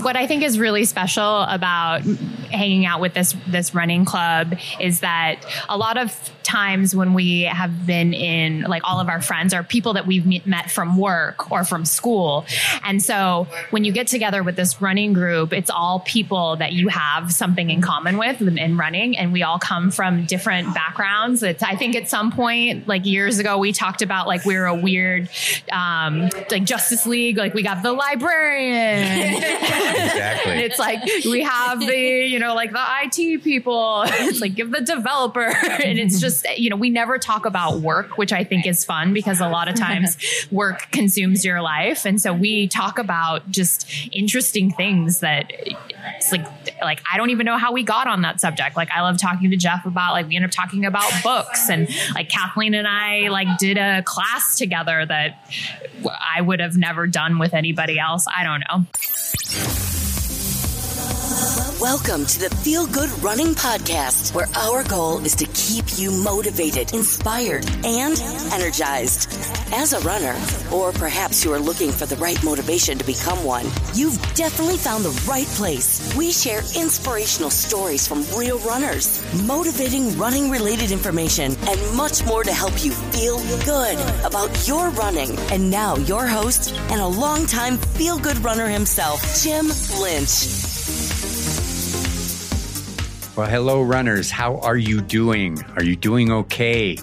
What I think is really special about hanging out with this this running club is that a lot of times when we have been in like all of our friends are people that we've met from work or from school. And so when you get together with this running group, it's all people that you have something in common with in running and we all come from different backgrounds. It's I think at some point like years ago we talked about like we were a weird um like Justice League like we got the librarian exactly. it's like we have the, you know, like the IT people. It's like give the developer. And it's just, you know, we never talk about work, which I think is fun because a lot of times work consumes your life. And so we talk about just interesting things that it's like like I don't even know how we got on that subject. Like I love talking to Jeff about like we end up talking about books and like Kathleen and I like did a class together that I would have never done with anybody else. I don't know. Welcome to the Feel Good Running Podcast, where our goal is to keep you motivated, inspired, and energized. As a runner, or perhaps you are looking for the right motivation to become one, you've definitely found the right place. We share inspirational stories from real runners, motivating running related information, and much more to help you feel good about your running. And now, your host and a longtime feel good runner himself, Jim Lynch. Well, hello, runners. How are you doing? Are you doing okay?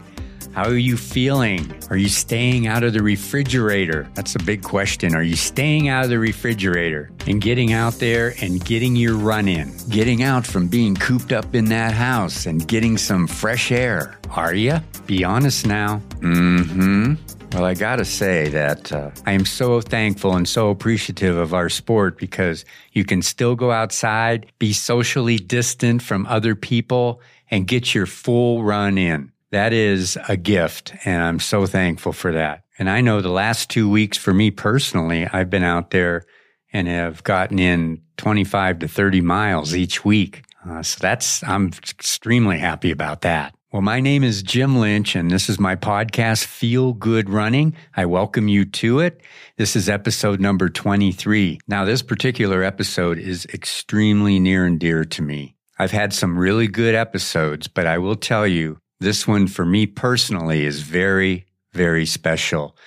How are you feeling? Are you staying out of the refrigerator? That's a big question. Are you staying out of the refrigerator and getting out there and getting your run in? Getting out from being cooped up in that house and getting some fresh air? Are you? Be honest now. Mm hmm. Well, I got to say that uh, I am so thankful and so appreciative of our sport because you can still go outside, be socially distant from other people, and get your full run in. That is a gift, and I'm so thankful for that. And I know the last two weeks for me personally, I've been out there and have gotten in 25 to 30 miles each week. Uh, so that's, I'm extremely happy about that. Well, my name is Jim Lynch, and this is my podcast, Feel Good Running. I welcome you to it. This is episode number 23. Now, this particular episode is extremely near and dear to me. I've had some really good episodes, but I will tell you, this one for me personally is very, very special.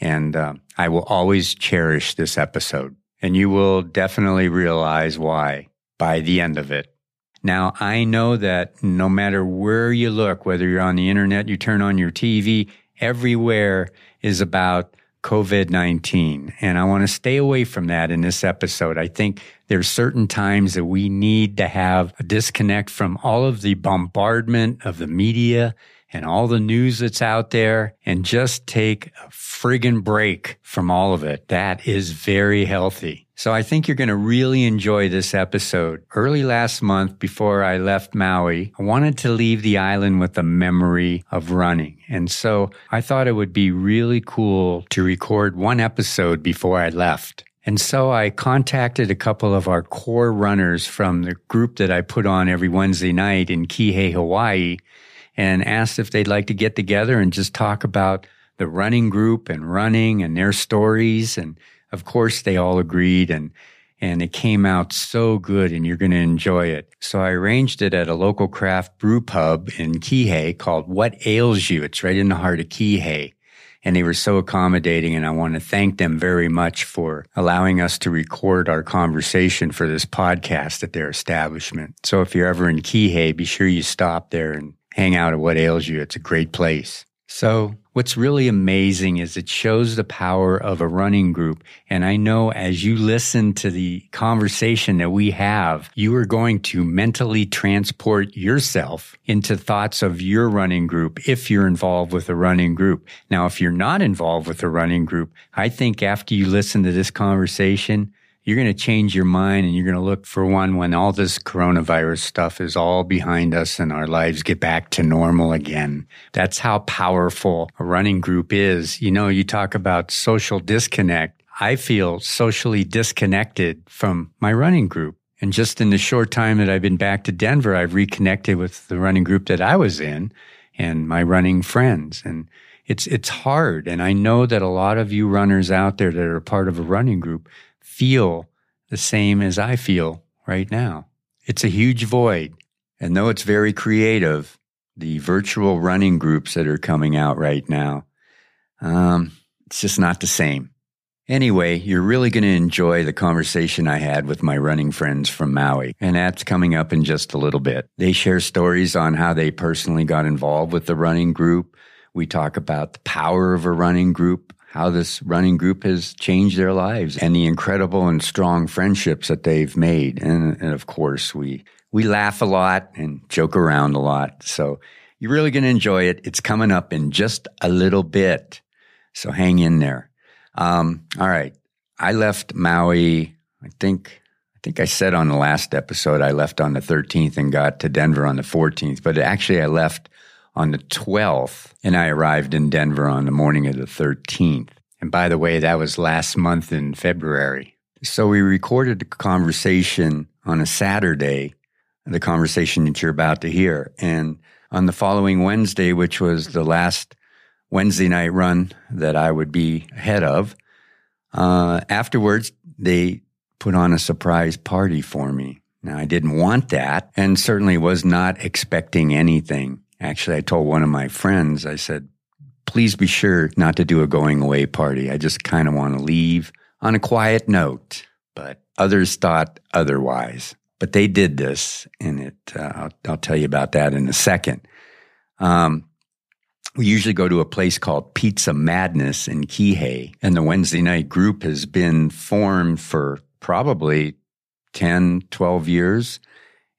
And uh, I will always cherish this episode. And you will definitely realize why by the end of it. Now, I know that no matter where you look, whether you're on the internet, you turn on your TV, everywhere is about COVID 19. And I want to stay away from that in this episode. I think there's certain times that we need to have a disconnect from all of the bombardment of the media and all the news that's out there and just take a friggin' break from all of it. That is very healthy. So I think you're going to really enjoy this episode. Early last month, before I left Maui, I wanted to leave the island with a memory of running. And so I thought it would be really cool to record one episode before I left. And so I contacted a couple of our core runners from the group that I put on every Wednesday night in Kihei, Hawaii, and asked if they'd like to get together and just talk about the running group and running and their stories and of course, they all agreed and and it came out so good and you're going to enjoy it. So I arranged it at a local craft brew pub in Kihei called What Ales You? It's right in the heart of Kihei. And they were so accommodating and I want to thank them very much for allowing us to record our conversation for this podcast at their establishment. So if you're ever in Kihei, be sure you stop there and hang out at What Ales You. It's a great place. So what's really amazing is it shows the power of a running group. And I know as you listen to the conversation that we have, you are going to mentally transport yourself into thoughts of your running group if you're involved with a running group. Now, if you're not involved with a running group, I think after you listen to this conversation, you're going to change your mind and you're going to look for one when all this coronavirus stuff is all behind us and our lives get back to normal again. That's how powerful a running group is. You know, you talk about social disconnect. I feel socially disconnected from my running group. And just in the short time that I've been back to Denver, I've reconnected with the running group that I was in and my running friends. And it's, it's hard. And I know that a lot of you runners out there that are part of a running group feel the same as I feel right now. It's a huge void. And though it's very creative, the virtual running groups that are coming out right now, um, it's just not the same. Anyway, you're really going to enjoy the conversation I had with my running friends from Maui, and that's coming up in just a little bit. They share stories on how they personally got involved with the running group. We talk about the power of a running group, how this running group has changed their lives, and the incredible and strong friendships that they've made. And, and of course, we we laugh a lot and joke around a lot. So you're really going to enjoy it. It's coming up in just a little bit. So hang in there. Um, all right. I left Maui, I think, I think I said on the last episode, I left on the 13th and got to Denver on the 14th, but actually I left on the 12th and I arrived in Denver on the morning of the 13th. And by the way, that was last month in February. So we recorded a conversation on a Saturday, the conversation that you're about to hear. And on the following Wednesday, which was the last Wednesday night run that I would be head of. Uh, afterwards, they put on a surprise party for me. Now, I didn't want that and certainly was not expecting anything. Actually, I told one of my friends, I said, please be sure not to do a going away party. I just kind of want to leave on a quiet note. But others thought otherwise. But they did this, and it, uh, I'll, I'll, tell you about that in a second. Um, we usually go to a place called Pizza Madness in Kihei, and the Wednesday night group has been formed for probably 10, 12 years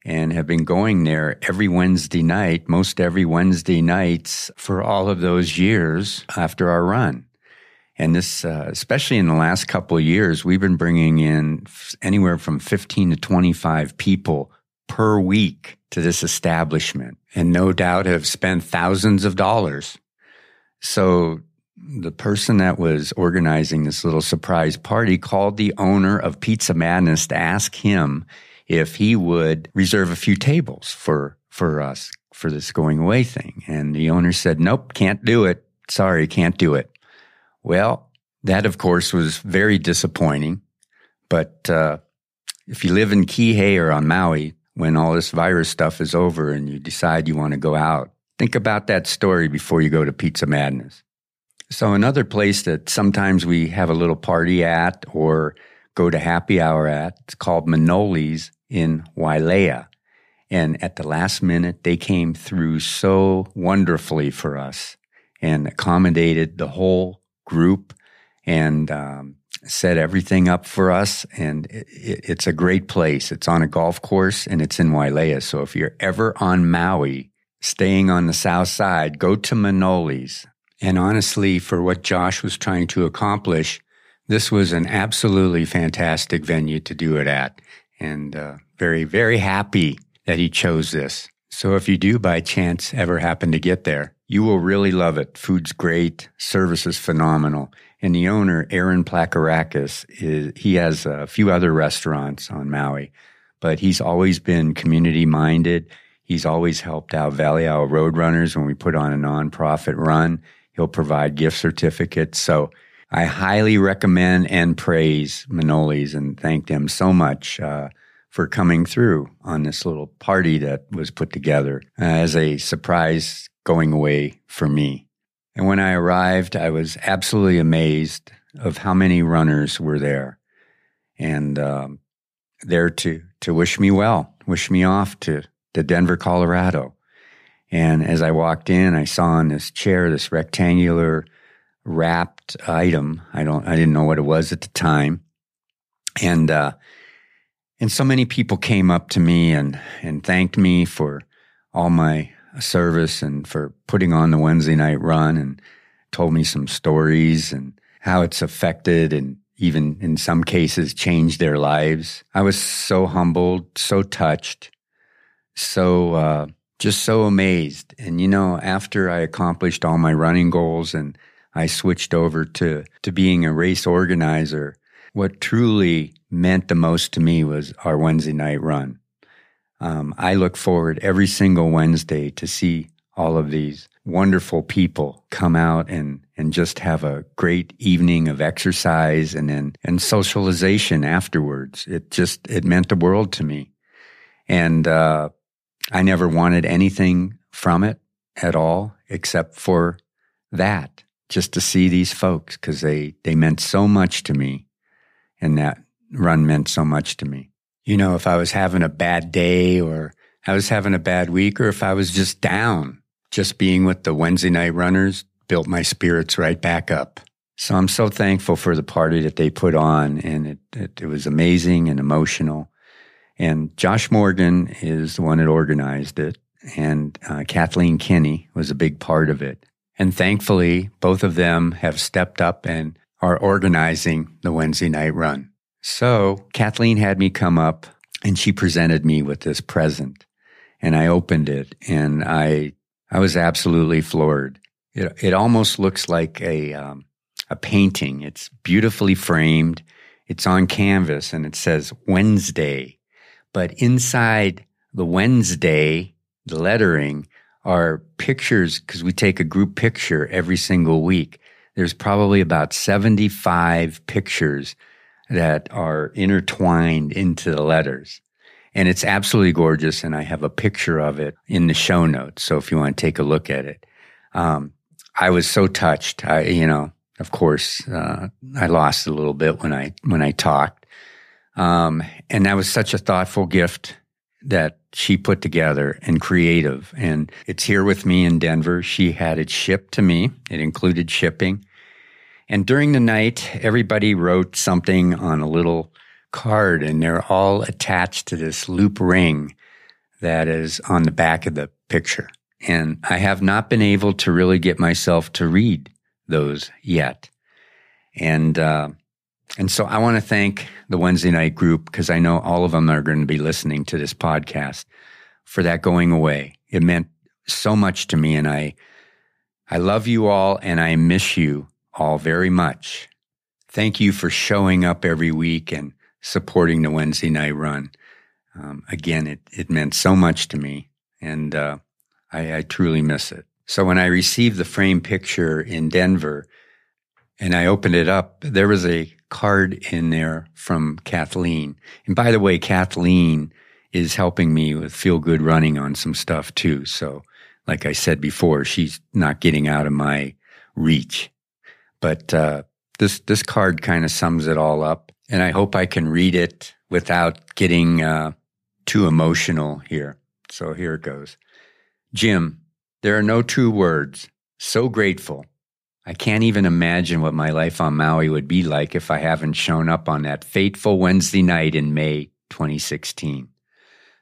and have been going there every Wednesday night, most every Wednesday nights for all of those years after our run. And this, uh, especially in the last couple of years, we've been bringing in anywhere from 15 to 25 people per week to this establishment and no doubt have spent thousands of dollars. So the person that was organizing this little surprise party called the owner of Pizza Madness to ask him if he would reserve a few tables for, for us for this going away thing. And the owner said, nope, can't do it. Sorry, can't do it. Well, that of course was very disappointing. But, uh, if you live in Kihei or on Maui, when all this virus stuff is over and you decide you want to go out. Think about that story before you go to Pizza Madness. So, another place that sometimes we have a little party at or go to happy hour at, it's called Manoli's in Wailea. And at the last minute, they came through so wonderfully for us and accommodated the whole group. And um, set everything up for us, and it, it's a great place. It's on a golf course, and it's in Wailea. So if you're ever on Maui, staying on the south side, go to Manoli's. And honestly, for what Josh was trying to accomplish, this was an absolutely fantastic venue to do it at, and uh, very, very happy that he chose this. So if you do by chance ever happen to get there, you will really love it. Food's great, service is phenomenal. And the owner, Aaron Placourakis, is, he has a few other restaurants on Maui, but he's always been community minded. He's always helped out Valley Isle Roadrunners when we put on a nonprofit run. He'll provide gift certificates. So I highly recommend and praise Manoli's and thank them so much uh, for coming through on this little party that was put together as a surprise going away for me. And when I arrived, I was absolutely amazed of how many runners were there and um, there to, to wish me well, wish me off to, to Denver, Colorado. And as I walked in, I saw on this chair this rectangular wrapped item. I don't, I didn't know what it was at the time. And, uh, and so many people came up to me and, and thanked me for all my service and for putting on the Wednesday night run and told me some stories and how it's affected and even in some cases changed their lives. I was so humbled, so touched, so uh, just so amazed. And you know, after I accomplished all my running goals and I switched over to to being a race organizer, what truly meant the most to me was our Wednesday night run. Um, I look forward every single Wednesday to see all of these wonderful people come out and, and just have a great evening of exercise and then and socialization afterwards. It just it meant the world to me, and uh, I never wanted anything from it at all except for that, just to see these folks because they they meant so much to me, and that run meant so much to me. You know, if I was having a bad day or I was having a bad week or if I was just down, just being with the Wednesday night runners built my spirits right back up. So I'm so thankful for the party that they put on, and it, it, it was amazing and emotional. And Josh Morgan is the one that organized it, and uh, Kathleen Kinney was a big part of it. And thankfully, both of them have stepped up and are organizing the Wednesday night run. So Kathleen had me come up and she presented me with this present and I opened it and I, I was absolutely floored. It, it almost looks like a, um, a painting. It's beautifully framed. It's on canvas and it says Wednesday. But inside the Wednesday, the lettering are pictures because we take a group picture every single week. There's probably about 75 pictures that are intertwined into the letters. And it's absolutely gorgeous. And I have a picture of it in the show notes. So if you want to take a look at it, um, I was so touched. I, you know, of course, uh, I lost a little bit when I when I talked, um, and that was such a thoughtful gift that she put together and creative. And it's here with me in Denver. She had it shipped to me. It included shipping. And during the night, everybody wrote something on a little card, and they're all attached to this loop ring that is on the back of the picture. And I have not been able to really get myself to read those yet. And, uh, and so I want to thank the Wednesday night group because I know all of them are going to be listening to this podcast for that going away. It meant so much to me and I, I love you all and I miss you all very much. Thank you for showing up every week and supporting the Wednesday night run. Um, again, it, it meant so much to me and, uh, I, I truly miss it. So when I received the frame picture in Denver and I opened it up, there was a card in there from Kathleen. And by the way, Kathleen is helping me with feel good running on some stuff too. So like I said before, she's not getting out of my reach. But uh, this this card kind of sums it all up, and I hope I can read it without getting uh, too emotional here. So here it goes. Jim, there are no two words. So grateful. I can't even imagine what my life on Maui would be like if I haven't shown up on that fateful Wednesday night in May 2016.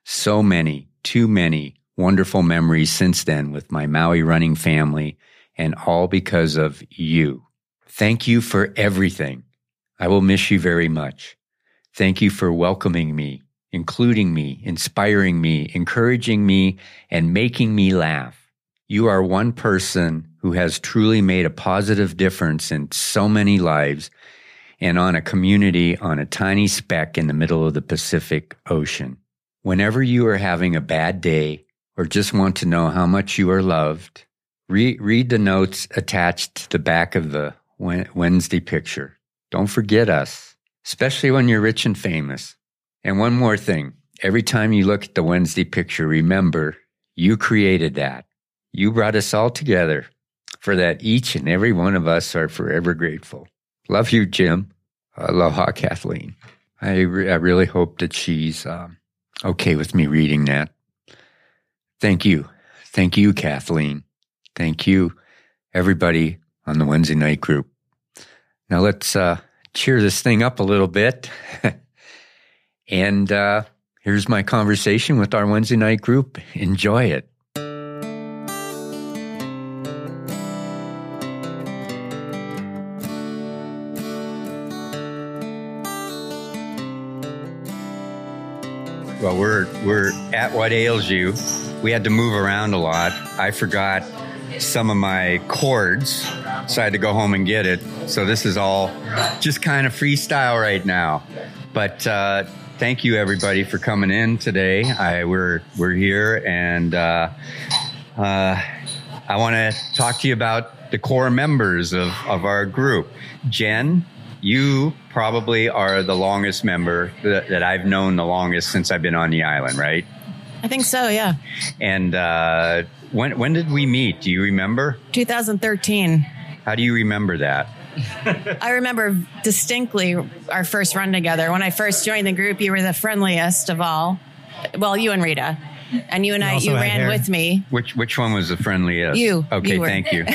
So many, too many wonderful memories since then with my Maui running family, and all because of you. Thank you for everything. I will miss you very much. Thank you for welcoming me including me, inspiring me, encouraging me, and making me laugh. You are one person who has truly made a positive difference in so many lives and on a community on a tiny speck in the middle of the Pacific Ocean. Whenever you are having a bad day or just want to know how much you are loved, re- read the notes attached to the back of the Wednesday picture. Don't forget us, especially when you're rich and famous. And one more thing every time you look at the Wednesday picture, remember you created that. You brought us all together. For that, each and every one of us are forever grateful. Love you, Jim. Aloha, Kathleen. I, re- I really hope that she's um, okay with me reading that. Thank you. Thank you, Kathleen. Thank you, everybody on the Wednesday night group. Now let's uh, cheer this thing up a little bit. And uh, here's my conversation with our Wednesday night group. Enjoy it. Well, we're we're at What Ales You. We had to move around a lot. I forgot some of my cords, so I had to go home and get it. So this is all just kind of freestyle right now. But uh, thank you everybody for coming in today. I we're we're here and uh, uh, I want to talk to you about the core members of, of our group. Jen, you probably are the longest member that, that I've known the longest since I've been on the island, right? I think so, yeah. And uh, when when did we meet? Do you remember? 2013. How do you remember that? I remember distinctly our first run together. When I first joined the group, you were the friendliest of all. Well, you and Rita. And you and I, you ran hair. with me. Which which one was the friendliest? You. Okay, You thank you.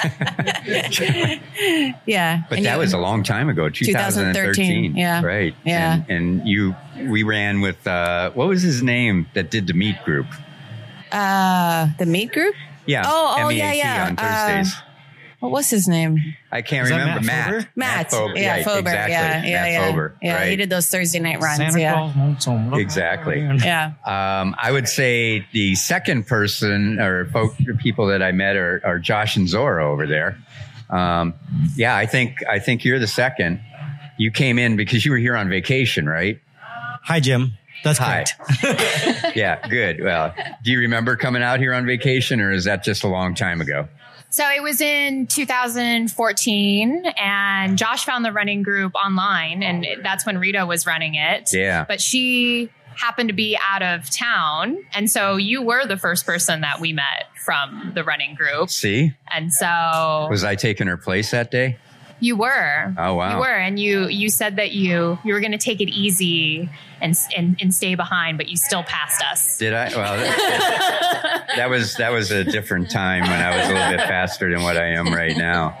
Yeah. But And that you- was a long time ago, 2013. 2013, yeah. Right. Yeah. And, and you, we ran with, uh, what was his name that did the meet group? uh, the meat group. Yeah. Oh, oh, MEAT yeah, yeah. On Uh, Thursdays. What was his name? I can't Is that remember. Matt Matt. Fober? Matt. Fober. Yeah, right, Fober. Exactly. Yeah, yeah, Matt yeah. Fober. Yeah, right. he did those Thursday night runs. Santa yeah. Claus wants Exactly. Yeah. Um, I would say the second person or folk, people that I met are, are Josh and Zora over there. Um, yeah, I think I think you're the second. You came in because you were here on vacation, right? Hi, Jim. That's Hi. correct. Yeah, good. Well, do you remember coming out here on vacation, or is that just a long time ago? So it was in 2014, and Josh found the running group online, and that's when Rita was running it. Yeah. But she happened to be out of town, and so you were the first person that we met from the running group, See, and so was I taking her place that day? You were. Oh, wow. You were, and you you said that you you were going to take it easy and, and and stay behind, but you still passed us. Did I? Well, that, that was that was a different time when I was a little bit faster than what I am right now.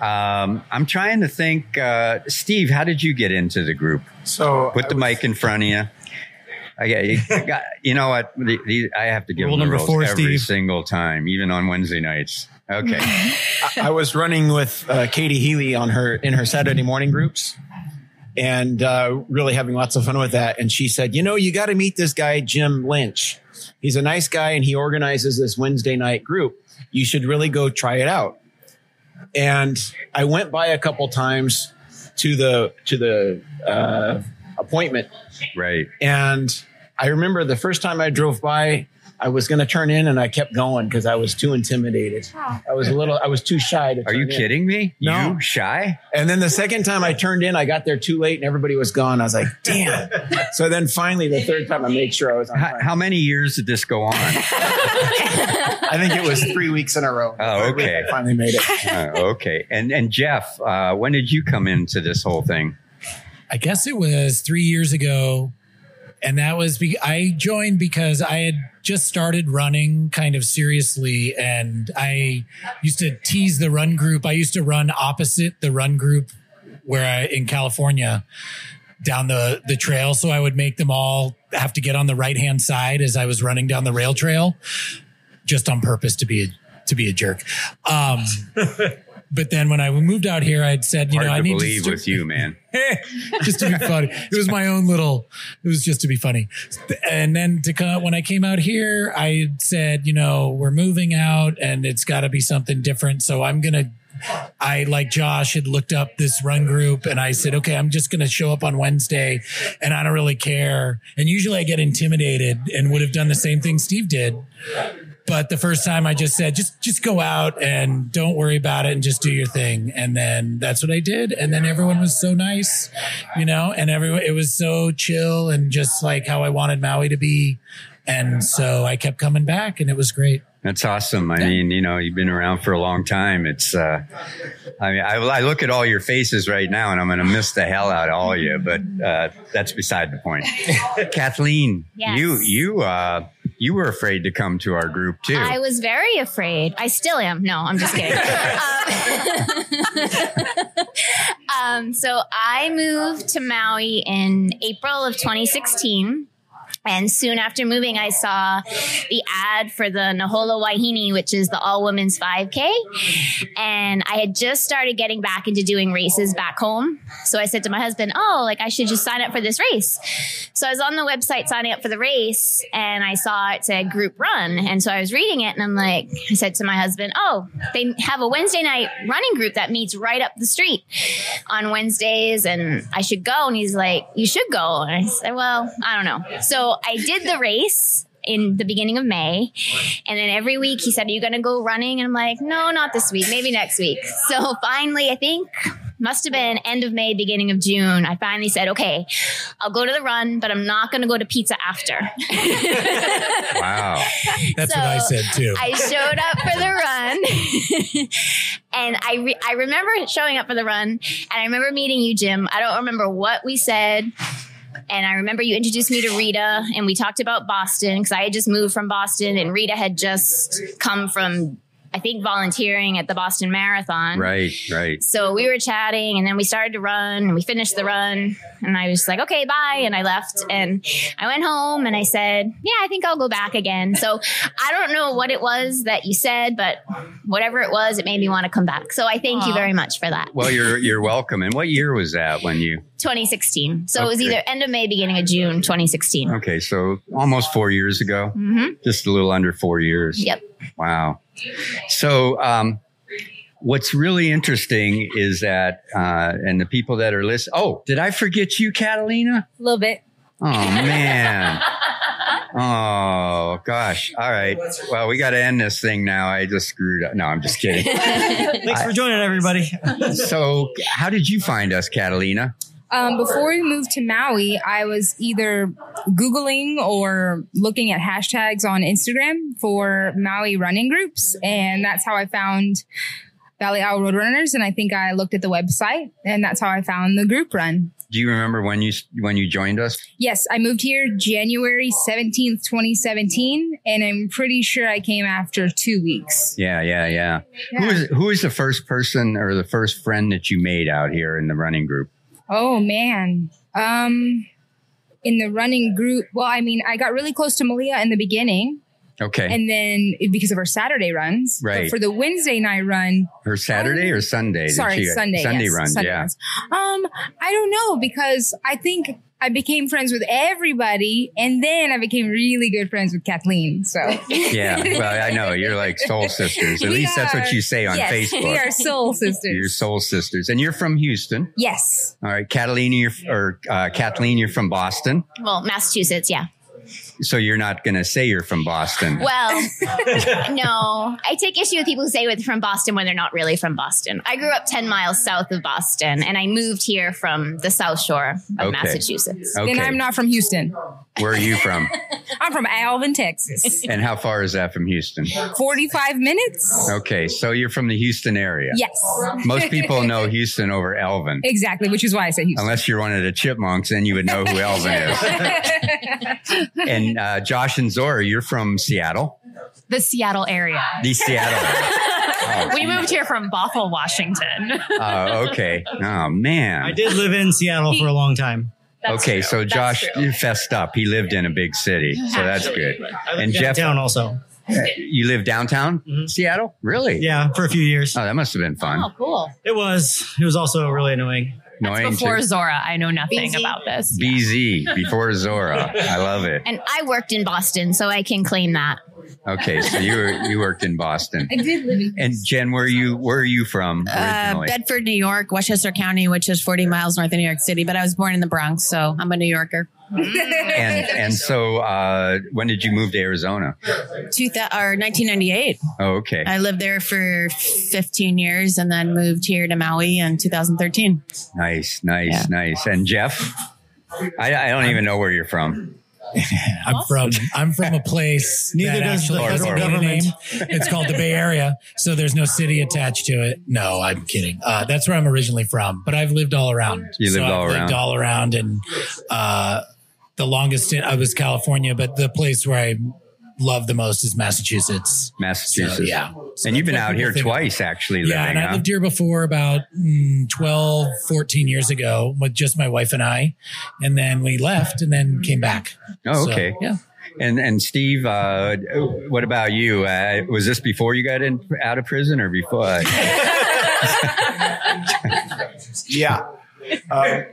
Um, I'm trying to think, uh, Steve. How did you get into the group? So Put the was- mic in front of you. I got, you, you know what? The, the, I have to give Rule them the number rules four, every Steve. single time, even on Wednesday nights. Okay. I was running with uh, Katie Healy on her in her Saturday morning groups, and uh, really having lots of fun with that. And she said, "You know, you got to meet this guy, Jim Lynch. He's a nice guy, and he organizes this Wednesday night group. You should really go try it out." And I went by a couple times to the to the uh, appointment right. And I remember the first time I drove by, I was going to turn in and I kept going because I was too intimidated. I was a little, I was too shy to Are you in. kidding me? No. You shy? And then the second time I turned in, I got there too late and everybody was gone. I was like, damn. so then finally, the third time, I made sure I was on How, how many years did this go on? I think it was three weeks in a row. Oh, okay. I finally made it. Uh, okay. And and Jeff, uh, when did you come into this whole thing? I guess it was three years ago. And that was, be- I joined because I had just started running kind of seriously. And I used to tease the run group. I used to run opposite the run group where I, in California down the, the trail. So I would make them all have to get on the right hand side as I was running down the rail trail just on purpose to be a, to be a jerk. Um, but then when I moved out here, I'd said, you Hard know, I to need believe to with you, man. just to be funny. It was my own little. It was just to be funny. And then to come when I came out here, I said, you know, we're moving out, and it's got to be something different. So I'm gonna. I like Josh had looked up this run group, and I said, okay, I'm just gonna show up on Wednesday, and I don't really care. And usually I get intimidated, and would have done the same thing Steve did. But the first time I just said, just just go out and don't worry about it and just do your thing. And then that's what I did. And then everyone was so nice, you know, and everyone it was so chill and just like how I wanted Maui to be. And so I kept coming back and it was great. That's awesome. I mean, you know, you've been around for a long time. It's, uh, I mean, I, I look at all your faces right now and I'm going to miss the hell out of all of you, but, uh, that's beside the point. Kathleen, Yes. you, you, uh, you were afraid to come to our group too. I was very afraid. I still am. No, I'm just kidding. um, um, so I moved to Maui in April of 2016. And soon after moving, I saw the ad for the Nahola Wahine, which is the all women's 5K. And I had just started getting back into doing races back home. So I said to my husband, Oh, like I should just sign up for this race. So I was on the website signing up for the race and I saw it said group run. And so I was reading it and I'm like, I said to my husband, Oh, they have a Wednesday night running group that meets right up the street on Wednesdays and I should go. And he's like, You should go. And I said, Well, I don't know. So I did the race in the beginning of May. And then every week he said, Are you going to go running? And I'm like, No, not this week, maybe next week. So finally, I think must have been end of May, beginning of June. I finally said, Okay, I'll go to the run, but I'm not going to go to pizza after. Wow. That's So, what I said too. I showed up for the run, and I re- I remember showing up for the run, and I remember meeting you, Jim. I don't remember what we said. And I remember you introduced me to Rita, and we talked about Boston because I had just moved from Boston, and Rita had just come from, I think, volunteering at the Boston Marathon. Right, right. So we were chatting, and then we started to run, and we finished the run, and I was like, "Okay, bye," and I left, and I went home, and I said, "Yeah, I think I'll go back again." So I don't know what it was that you said, but whatever it was, it made me want to come back. So I thank you very much for that. Well, you're you're welcome. And what year was that when you? 2016. So it was either end of May, beginning of June, 2016. Okay, so almost four years ago. hmm Just a little under four years. Yep. Wow. So, um, what's really interesting is that, uh, and the people that are listening. Oh, did I forget you, Catalina? A little bit. Oh man. Oh gosh. All right. Well, we got to end this thing now. I just screwed up. No, I'm just kidding. Thanks for joining, everybody. so, how did you find us, Catalina? Um, before we moved to Maui, I was either Googling or looking at hashtags on Instagram for Maui running groups. And that's how I found Valley Isle Road Runners. And I think I looked at the website and that's how I found the group run. Do you remember when you when you joined us? Yes, I moved here January 17th, 2017. And I'm pretty sure I came after two weeks. Yeah, yeah, yeah. Who Yeah. is who is the first person or the first friend that you made out here in the running group? Oh man. Um in the running group, well, I mean, I got really close to Malia in the beginning, Okay, and then because of her Saturday runs. But Right. for the Wednesday night run, her Saturday or Sunday? Sorry, she- Sunday. Sunday yes, runs. Sunday yeah. runs. Um, I don't know because I think I became friends with everybody, and then I became really good friends with Kathleen. So Yeah, well, I know you're like soul sisters. At We least that's what you say on yes, Facebook. We are soul sisters. You're soul sisters, and you're from Houston. yes. All right, Catalina, you're, or uh, Kathleen, you're from Boston. Well, Massachusetts, yeah. So you're not going to say you're from Boston. Well, no, I take issue with people who say they're from Boston when they're not really from Boston. I grew up 10 miles south of Boston and I moved here from the South Shore of Okay. Massachusetts. okay, Then I'm not from Houston. where are you from? I'm from Alvin, Texas. and how far is that from Houston? 45 minutes? Okay, so you're from the Houston area. Yes. Most people know Houston over Alvin. Exactly, which is why I say Houston. Unless you're one of the chipmunks, then you would know who Alvin is. and uh, Josh and Zora, you're from Seattle. The Seattle area. The Seattle. Oh, We moved here from Bothell, Washington. Oh, okay. Oh man. I did live in Seattle for a long time. That's okay, true. so That's Josh true. you fessed up. He lived in a big city, so that's good. And Jeff, Downtown also. you live downtown Seattle? Really? Yeah, for a few years. Oh, that must have been fun. Oh, cool. It was. It was also really annoying. Annoying Before too. Zora, I know nothing BZ. about this. BZ before Zora. I love it. And I worked in Boston, so I can claim that. Okay, so you were, you worked in Boston. I did live in And Jen, where you where are you from Uh. Bedford, New York, Westchester County, which is 40 miles north of New York City. But I was born in the Bronx, so I'm a New Yorker. And and so uh, when did you move to Arizona? Two thou- or 1998. Oh, okay. I lived there for 15 years and then moved here to Maui in 2013. Nice, nice, Yeah. nice. And Jeff, I, I don't even know where you're from. I'm from I'm from a place Neither that does the actually federal doesn't need a government. name. It's called the Bay Area, so there's no city attached to it. No, I'm kidding. Uh, that's where I'm originally from, but I've lived all around. You lived So all I've around. Lived all around, and uh, the longest in, I was California, but the place where I love the most is Massachusetts. Massachusetts. So, yeah. So And you've been out here people think. twice, actually, living, Yeah, and I lived here before about mm, 12, 14 years ago with just my wife and I. And then we left and then came back. Oh, So, okay. yeah. And and Steve, uh, what about you? Uh, was this before you got in out of prison or before? Yeah. Um,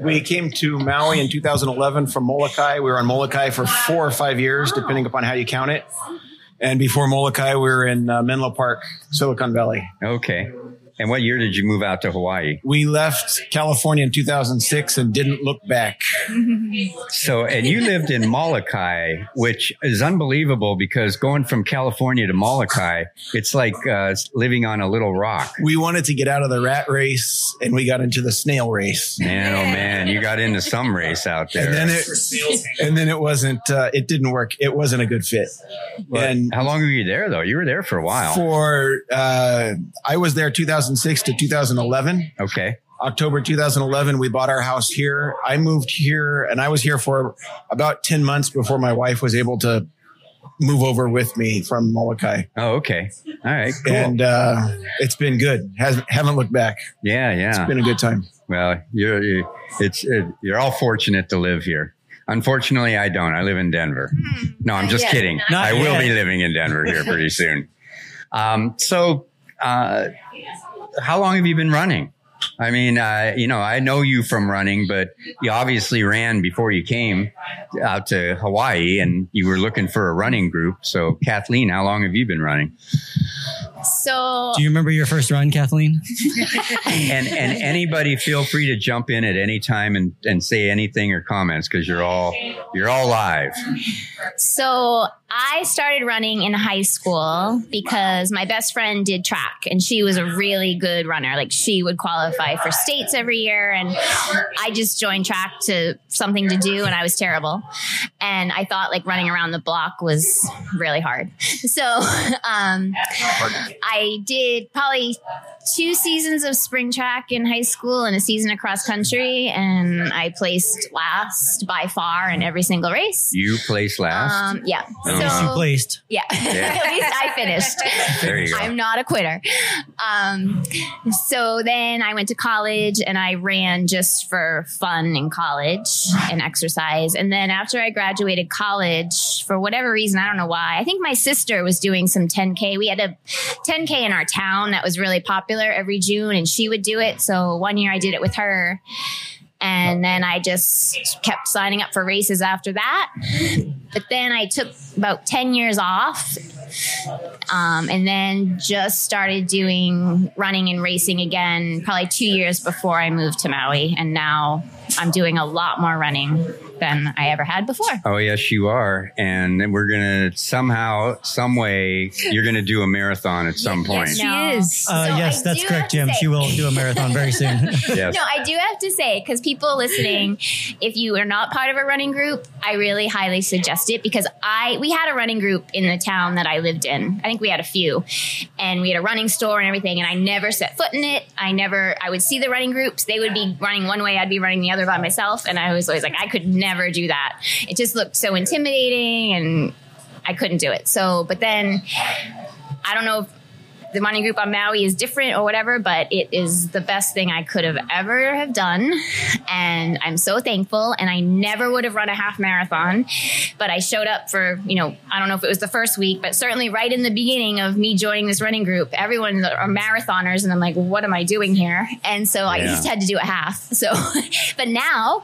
we came to Maui in 2011 from Molokai. We were on Molokai for four or five years, depending upon how you count it. And before Molokai, we were in uh, Menlo Park, Silicon Valley. okay. And what year did you move out to Hawaii? We left California in 2006 and didn't look back. So, and you lived in Molokai, which is unbelievable because going from California to Molokai, it's like uh, living on a little rock. We wanted to get out of the rat race and we got into the snail race. Man, oh man, you got into some race out there. And then it, and then it wasn't, uh, it didn't work. It wasn't a good fit. But and how long were you there though? You were there for a while. for, uh, I was there 2006 to 2011. okay. October 2011, we bought our house here. I moved here and I was here for about 10 months before my wife was able to move over with me from Molokai. Oh, okay. All right. Cool. And, uh, it's been good. Has, haven't looked back. yeah, yeah. It's been a good time. Well, you're you, it's it, you're all fortunate to live here. Unfortunately, I don't. I live in Denver. No, I'm just yet. kidding. Not I will be living in Denver here pretty soon. Um, so, uh, how long have you been running? I mean, uh, you know, I know you from running, but you obviously ran before you came out to Hawaii, and you were looking for a running group. So, Kathleen, how long have you been running? So Do you remember your first run, Kathleen? and and anybody feel free to jump in at any time and, and say anything or comments because you're all you're all live. So I started running in high school because my best friend did track and she was a really good runner. Like she would qualify for states every year. And I just joined track to something to do and I was terrible. And I thought like running around the block was really hard. So um, I did probably two seasons of spring track in high school and a season of cross country. And I placed last by far in every single race. You placed last. Um, yeah. Oh. You So placed. yeah, at least I finished. there you go. I'm not a quitter. Um, so then I went to college and I ran just for fun in college and exercise. And then after I graduated college, for whatever reason, I don't know why, I think my sister was doing some 10K. We had a 10K in our town that was really popular every June and she would do it. So one year I did it with her. And then I just kept signing up for races after that. But then I took about 10 years off um, and then just started doing running and racing again probably two years before I moved to Maui. And now I'm doing a lot more running than I ever had before. Oh yes, you are, and we're gonna somehow, some way, you're gonna do a marathon at some point. Yes, She No. is. Uh, So yes, I that's correct, Jim. say- She will do a marathon very soon. Yes. No, I do have to say, because people listening, if you are not part of a running group, I really highly suggest it because I we had a running group in the town that I lived in. I think we had a few, and we had a running store and everything. And I never set foot in it. I never. I would see the running groups; they would be running one way, I'd be running the other by myself, and I was always like, I could never do that. It just looked so intimidating, and I couldn't do it. So, but then I don't know if the running group on Maui is different or whatever, but it is the best thing I could have ever have done. And I'm so thankful. And I never would have run a half marathon, but I showed up for, you know, I don't know if it was the first week, but certainly right in the beginning of me joining this running group, everyone are marathoners. And I'm like, what am I doing here? And so I just had to do a half. So, but now,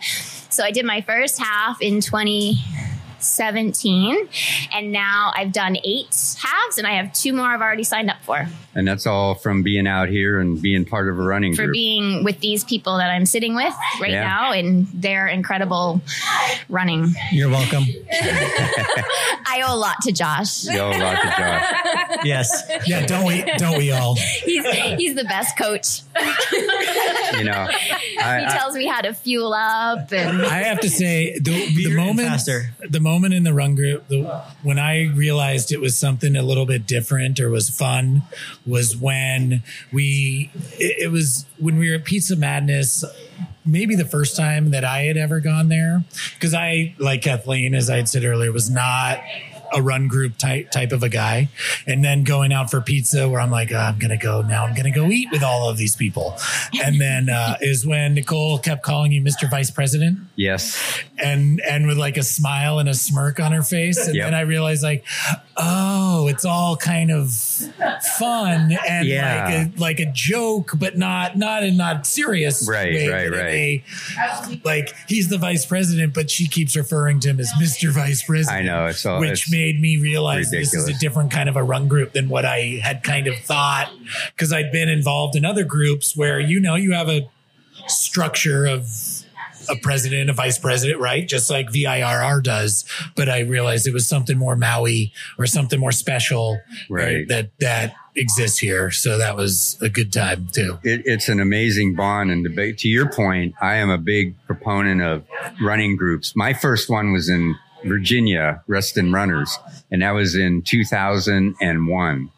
so I did my first half in 2017, and now I've done eight halves and I have two more I've already signed up for And that's all from being out here and being part of a running for group. being with these people that I'm sitting with right Yeah. now and they're incredible running. You're welcome. I owe a lot to Josh. Go, a lot to Josh. Yes. Yeah, don't we? Don't we all? He's he's the best coach. You know, He I, I, tells me how to fuel up and I have to say the, the moment faster. the moment in the run group the, when I realized it was something a little bit different or was fun was when we it, it was when we were at Pizza Madness maybe the first time that I had ever gone there because I like Kathleen as I had said earlier was not a run group type type of a guy and then going out for pizza where I'm like oh, I'm gonna go now I'm gonna go eat with all of these people and then uh, is when Nicole kept calling you Mr. Vice President yes, and and with like a smile and a smirk on her face and Yep. then i realized like oh it's all kind of fun and Yeah. like a like a joke but not not in not serious Right, way, right, right. a- like he's the vice president but she keeps referring to him as mr vice president I know. It's all. which it's, made me realize this is a different kind of a run group than what I had kind of thought because I'd been involved in other groups where you know you have a structure of a president, a vice president, right? Just like VIRR does. But I realized it was something more Maui or something more special Right. that that exists here. So that was a good time too. it, it's an amazing bond and debate. To your point, I am a big proponent of running groups. My first one was in Virginia, Reston Runners, and that was in 2001.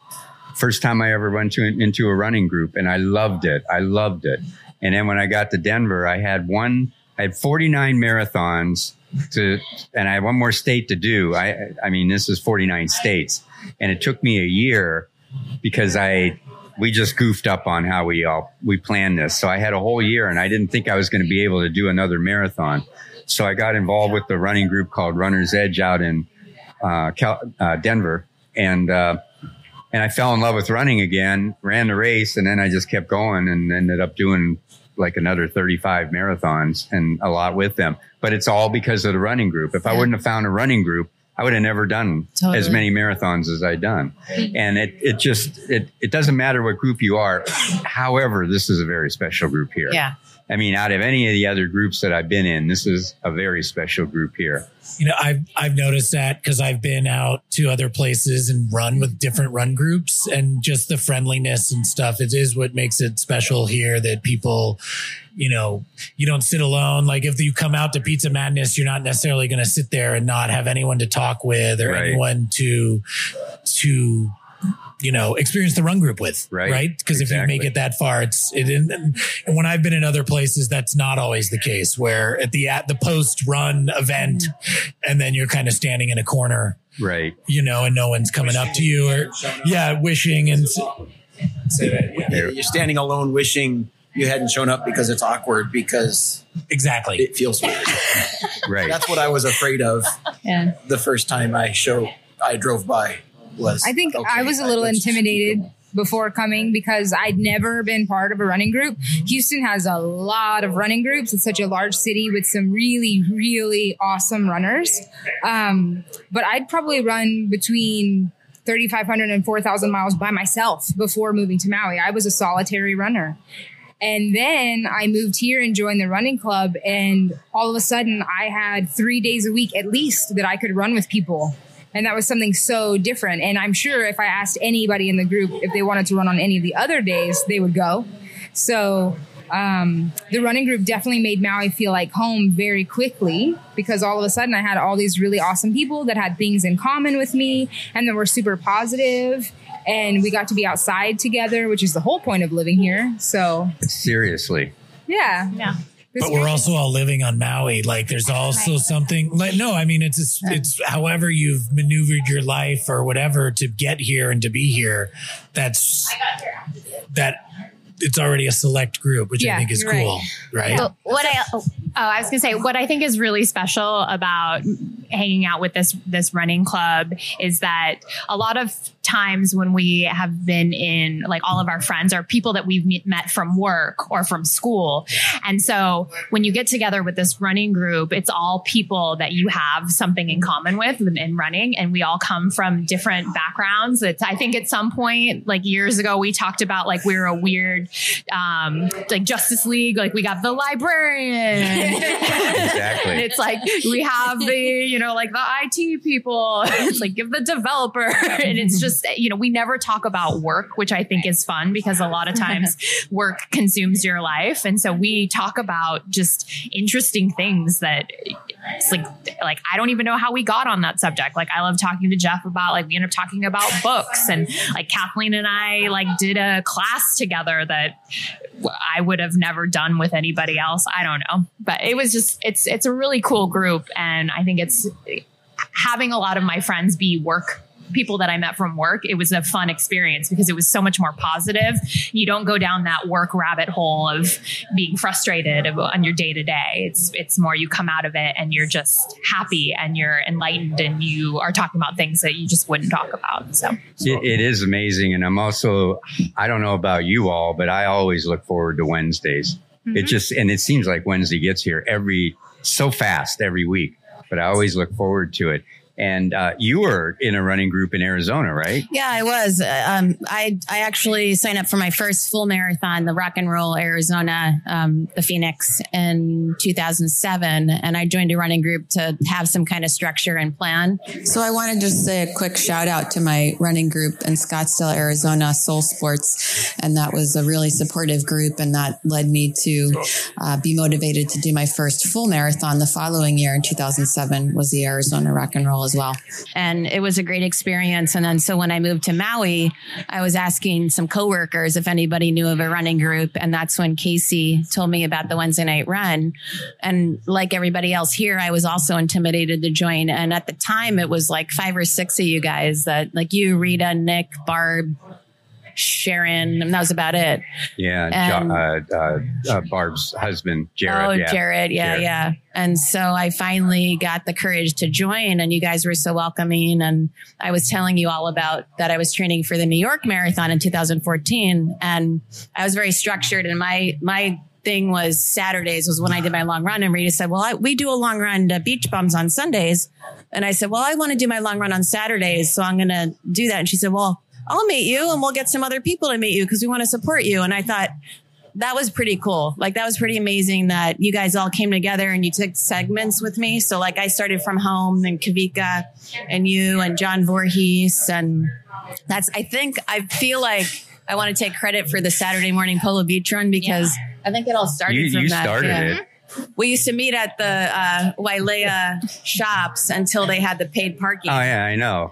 First time I ever went to into a running group, and I loved it. I loved it. And then when I got to Denver, I had one. I had 49 marathons to, and I had one more state to do. I, I mean, this is 49 states, and it took me a year because I we just goofed up on how we all we planned this. So I had a whole year and I didn't think I was going to be able to do another marathon. So I got involved with the running group called Runner's Edge out in uh, Cal- uh, Denver, and uh, and I fell in love with running again. Ran the race, and then I just kept going and ended up doing like another 35 marathons and a lot with them. But it's all because of the running group. If I wouldn't have found a running group, I would have never done as many marathons as I done. And it it just it it doesn't matter what group you are. However, this is a very special group here. Yeah. I mean, out of any of the other groups that I've been in, this is a very special group here. You know, I've I've noticed that because I've been out to other places and run with different run groups, and just the friendliness and stuff. It is what makes it special here. That people, you know, you don't sit alone. Like if you come out to Pizza Madness, you're not necessarily going to sit there and not have anyone to talk with or Right. anyone to to you know experience the run group with Right. right because if you make it that far it's it and, and when i've been in other places that's not always the case where at the at the post run event and then you're kind of standing in a corner Right. you know and no one's coming up to you or yeah wishing and say yeah. You're standing alone wishing you hadn't shown up because it's awkward because exactly it feels weird. Right. That's what I was afraid of Yeah. the first time I show I drove by was I think okay, I was a little intimidated before coming because I'd never been part of a running group. Houston has a lot of running groups. It's such a large city with some really, really awesome runners. Um, but I'd probably run between 3,500 and 4,000 miles by myself before moving to Maui. I was a solitary runner. And then I moved here and joined the running club. And all of a sudden, I had three days a week at least that I could run with people. And that was something so different. And I'm sure if I asked anybody in the group if they wanted to run on any of the other days, they would go. So um, the running group definitely made Maui feel like home very quickly because all of a sudden I had all these really awesome people that had things in common with me and that were super positive and we got to be outside together, which is the whole point of living here. So Seriously. yeah, Yeah. But we're also all living on Maui. Like there's also something like no, I mean it's just, it's however you've maneuvered your life or whatever to get here and to be here. That's that it's already a select group, which I think is you're right. cool, right? But what I oh, I was gonna say what I think is really special about hanging out with this this running club is that a lot of times when we have been in like all of our friends are people that we've met- met from work or from school and so when you get together with this running group it's all people that you have something in common with in, in running and we all come from different backgrounds it's i think at some point like years ago we talked about like we were a weird um like justice league like we got the librarian Exactly. and it's like we have the, you know, like the IT people. It's like give the developer. And it's just, you know, we never talk about work, which I think is fun because a lot of times work consumes your life. And so we talk about just interesting things that it's like like I don't even know how we got on that subject. Like I love talking to Jeff about like we end up talking about books and like Kathleen and I like did a class together that I would have never done with anybody else. I don't know. But it was just it's it's a really cool group and I think it's having a lot of my friends be work people that I met from work, it was a fun experience because it was so much more positive. You don't go down that work rabbit hole of being frustrated on your day to day. It's it's more you come out of it and you're just happy and you're enlightened and you are talking about things that you just wouldn't talk about. So It, it is amazing. And I'm also, I don't know about you all, but I always look forward to Wednesdays. It mm-hmm. just, and it seems like Wednesday gets here every, so fast every week, but I always look forward to it. And uh, you were in a running group in Arizona, right? Yeah, I was. Uh, Um, I I actually signed up for my first full marathon, the Rock and Roll Arizona, um, the Phoenix, in 2007, and I joined a running group to have some kind of structure and plan. So I want to just say a quick shout out to my running group in Scottsdale, Arizona, Sole Sports. And that was a really supportive group. And that led me to uh, be motivated to do my first full marathon the following year in 2007 was the Arizona Rock and Roll as well. and it was a great experience. And then so when I moved to Maui, I was asking some coworkers if anybody knew of a running group, and that's when Casey told me about the Wednesday night run. And like everybody else here, I was also intimidated to join. And at the time, it was like five or six of you guys that, like you, Rita, Nick, Barb. Sharon, and that was about it. Yeah, And- uh, uh, uh, Barb's husband, Jared. oh, yeah. Jared. Yeah, Jared. yeah. And so I finally got the courage to join, and you guys were so welcoming. And I was telling you all about that I was training for the New York Marathon in 2014, and I was very structured. And my my thing was Saturdays was when I did my long run. And Rita said, "Well, I, we do a long run to Beach Bums on Sundays," and I said, "Well, I want to do my long run on Saturdays, so I'm going to do that." And she said, "Well." I'll meet you and we'll get some other people to meet you because we want to support you. And I thought, that was pretty cool. Like that was pretty amazing that you guys all came together and you took segments with me. So like I started from home, then Kavika and you and John Voorhees. And that's, I think I feel like I want to take credit for the Saturday morning Polo Beach run because I think it all started You, from you that. started yeah. it. We used to meet at the uh, Wailea shops until they had the paid parking. Oh yeah, I know.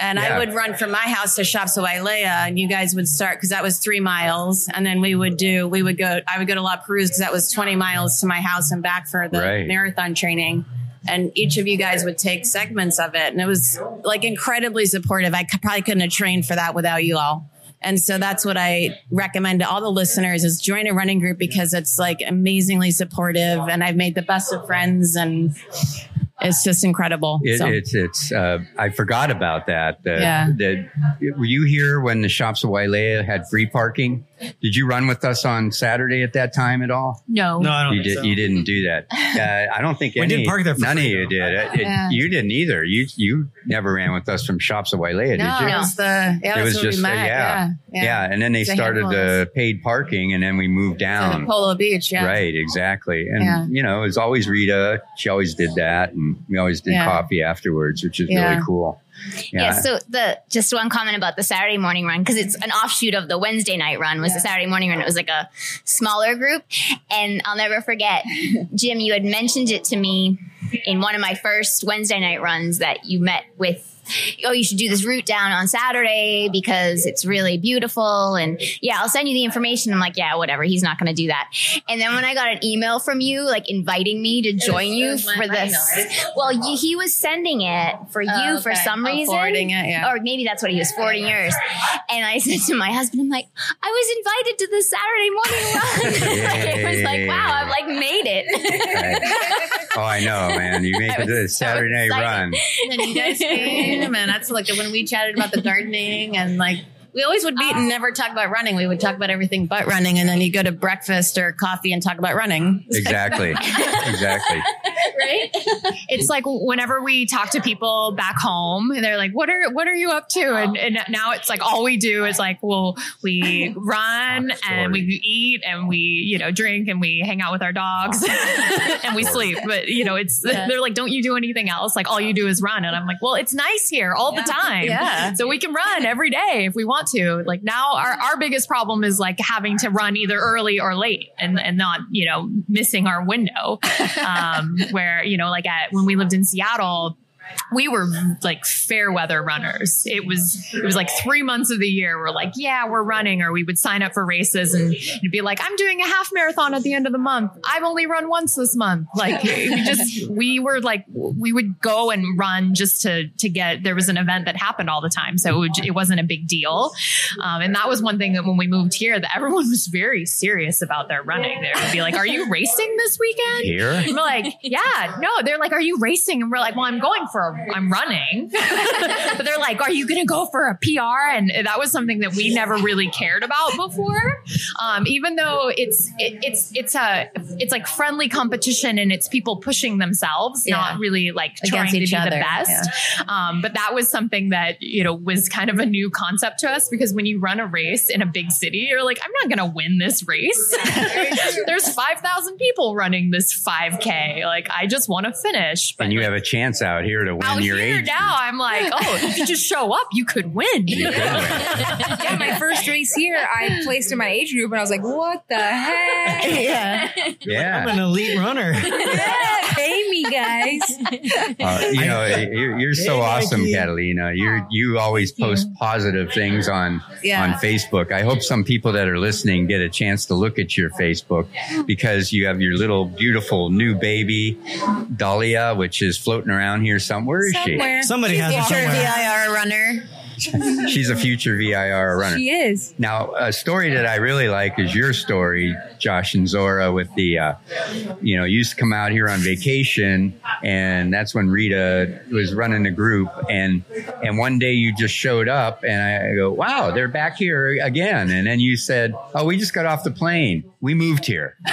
And Yeah. I would run from my house to Shops of Wailea, and you guys would start because that was three miles, and then we would do we would go. I would go to La Perouse because that was twenty miles to my house and back for the Right. marathon training. And each of you guys would take segments of it, and it was like incredibly supportive. I probably couldn't have trained for that without you all. And so that's what I recommend to all the listeners is join a running group because it's like amazingly supportive and I've made the best of friends and it's just incredible. It, So- It's it's. Uh, I forgot about that. That, Yeah. that were you here when the shops of Wailea had free parking? Did you run with us on Saturday at that time at all? No. No, I don't You think did. so. You didn't do that. Uh, I don't think We any. did park there for none free, of you though. did. It- it- Yeah. You didn't either. You you never ran with us from shops of Wailea, no, did you? it was the yeah, it was just we uh, met. yeah, yeah, yeah, And then they It's started the paid parking, and then we moved down. the Polo Beach. Yeah, Right, exactly. And, Yeah. you know, it was always Rita. She always did that. And we always did Yeah. coffee afterwards, which is Yeah. really cool. Yeah. so the just one comment about the Saturday morning run because it's an offshoot of the Wednesday night run was the Saturday morning run. It was like a smaller group, and I'll never forget, Jim. You had mentioned it to me in one of my first Wednesday night runs that you met with. Oh, you should do this route down on Saturday because it's really beautiful. And yeah, I'll send you the information. I'm like, yeah, whatever. He's not going to do that. And then when I got an email from you, like inviting me to join you was my- for my this, email, well, you, he was sending it for you Oh, for some Oh, reason forwarding it, yeah. or maybe that's what he was forwarding yours. And I said to my husband, I'm like, I was invited to the Saturday morning run. it was like, wow, I've like made it. Oh, I know, man. You make I it to the was so Saturday run. And then you guys came, and that's like when we chatted about the gardening and like. We always would meet and ah. never talk about running. We would talk about everything but running, and then you go to breakfast or coffee and talk about running. Exactly. exactly. right? It's like whenever we talk to people back home, and they're like, "What are what are you up to?" And, and now it's like all we do is like, well, we run and we eat and we you know drink and we hang out with our dogs and we sleep. But you know, it's they're like, "Don't you do anything else? Like all you do is run." And I'm like, "Well, it's nice here all the time, Yeah. So we can run every day if we want to. Like now, our our biggest problem is like having to run either early or late and and not you know missing our window um, where you know like at when we lived in Seattle we were like fair weather runners. It was it was like three months of the year. We're like, yeah, we're running, or we would sign up for races and you'd be like, I'm doing a half marathon at the end of the month. I've only run once this month. Like we just we were like we would go and run just to to get. There was an event that happened all the time, so it, would, it wasn't a big deal. Um, and that was one thing that when we moved here, that everyone was very serious about their running. They would be like, "Are you racing this weekend?" Here? And we're like, yeah, no. They're like, are you racing? And we're like, well, I'm going for for a, I'm running. but they're like, are you going to go for a PR? And that was something that we never really cared about before. Um, even though it's, it, it's, it's a, it's like friendly competition and it's people pushing themselves, Yeah. not really like Against trying to be each the other, best. Um, but that was something that, you know, was kind of a new concept to us because when you run a race in a big city, you're like, I'm not going to win this race. There's 5,000 people running this 5K. Like, I just want to finish. But and you have a chance out here to win out your here age. now, I'm like, oh, if you just show up, you could win. yeah, my first race here, I placed in my age group, and I was like, "What the heck?" yeah. Yeah. I'm an elite runner. Pay me, guys. Uh, you know, you're, you're so Hey, awesome, Mikey. Catalina. You're you always post positive things on Yeah. on Facebook. I hope some people that are listening get a chance to look at your Facebook because you have your little beautiful new baby Dahlia, which is floating around here somewhere. Where is Somewhere. Somebody has it Future somewhere. VIR runner. She? She's a future VIR runner. She is. Now, a story that I really like is your story, Josh and Zora, with the, uh, you know, you used to come out here on vacation, and that's when Rita was running the group, and and one day you just showed up, and I go, wow, they're back here again, and then you said, oh, we just got off the plane, we moved here.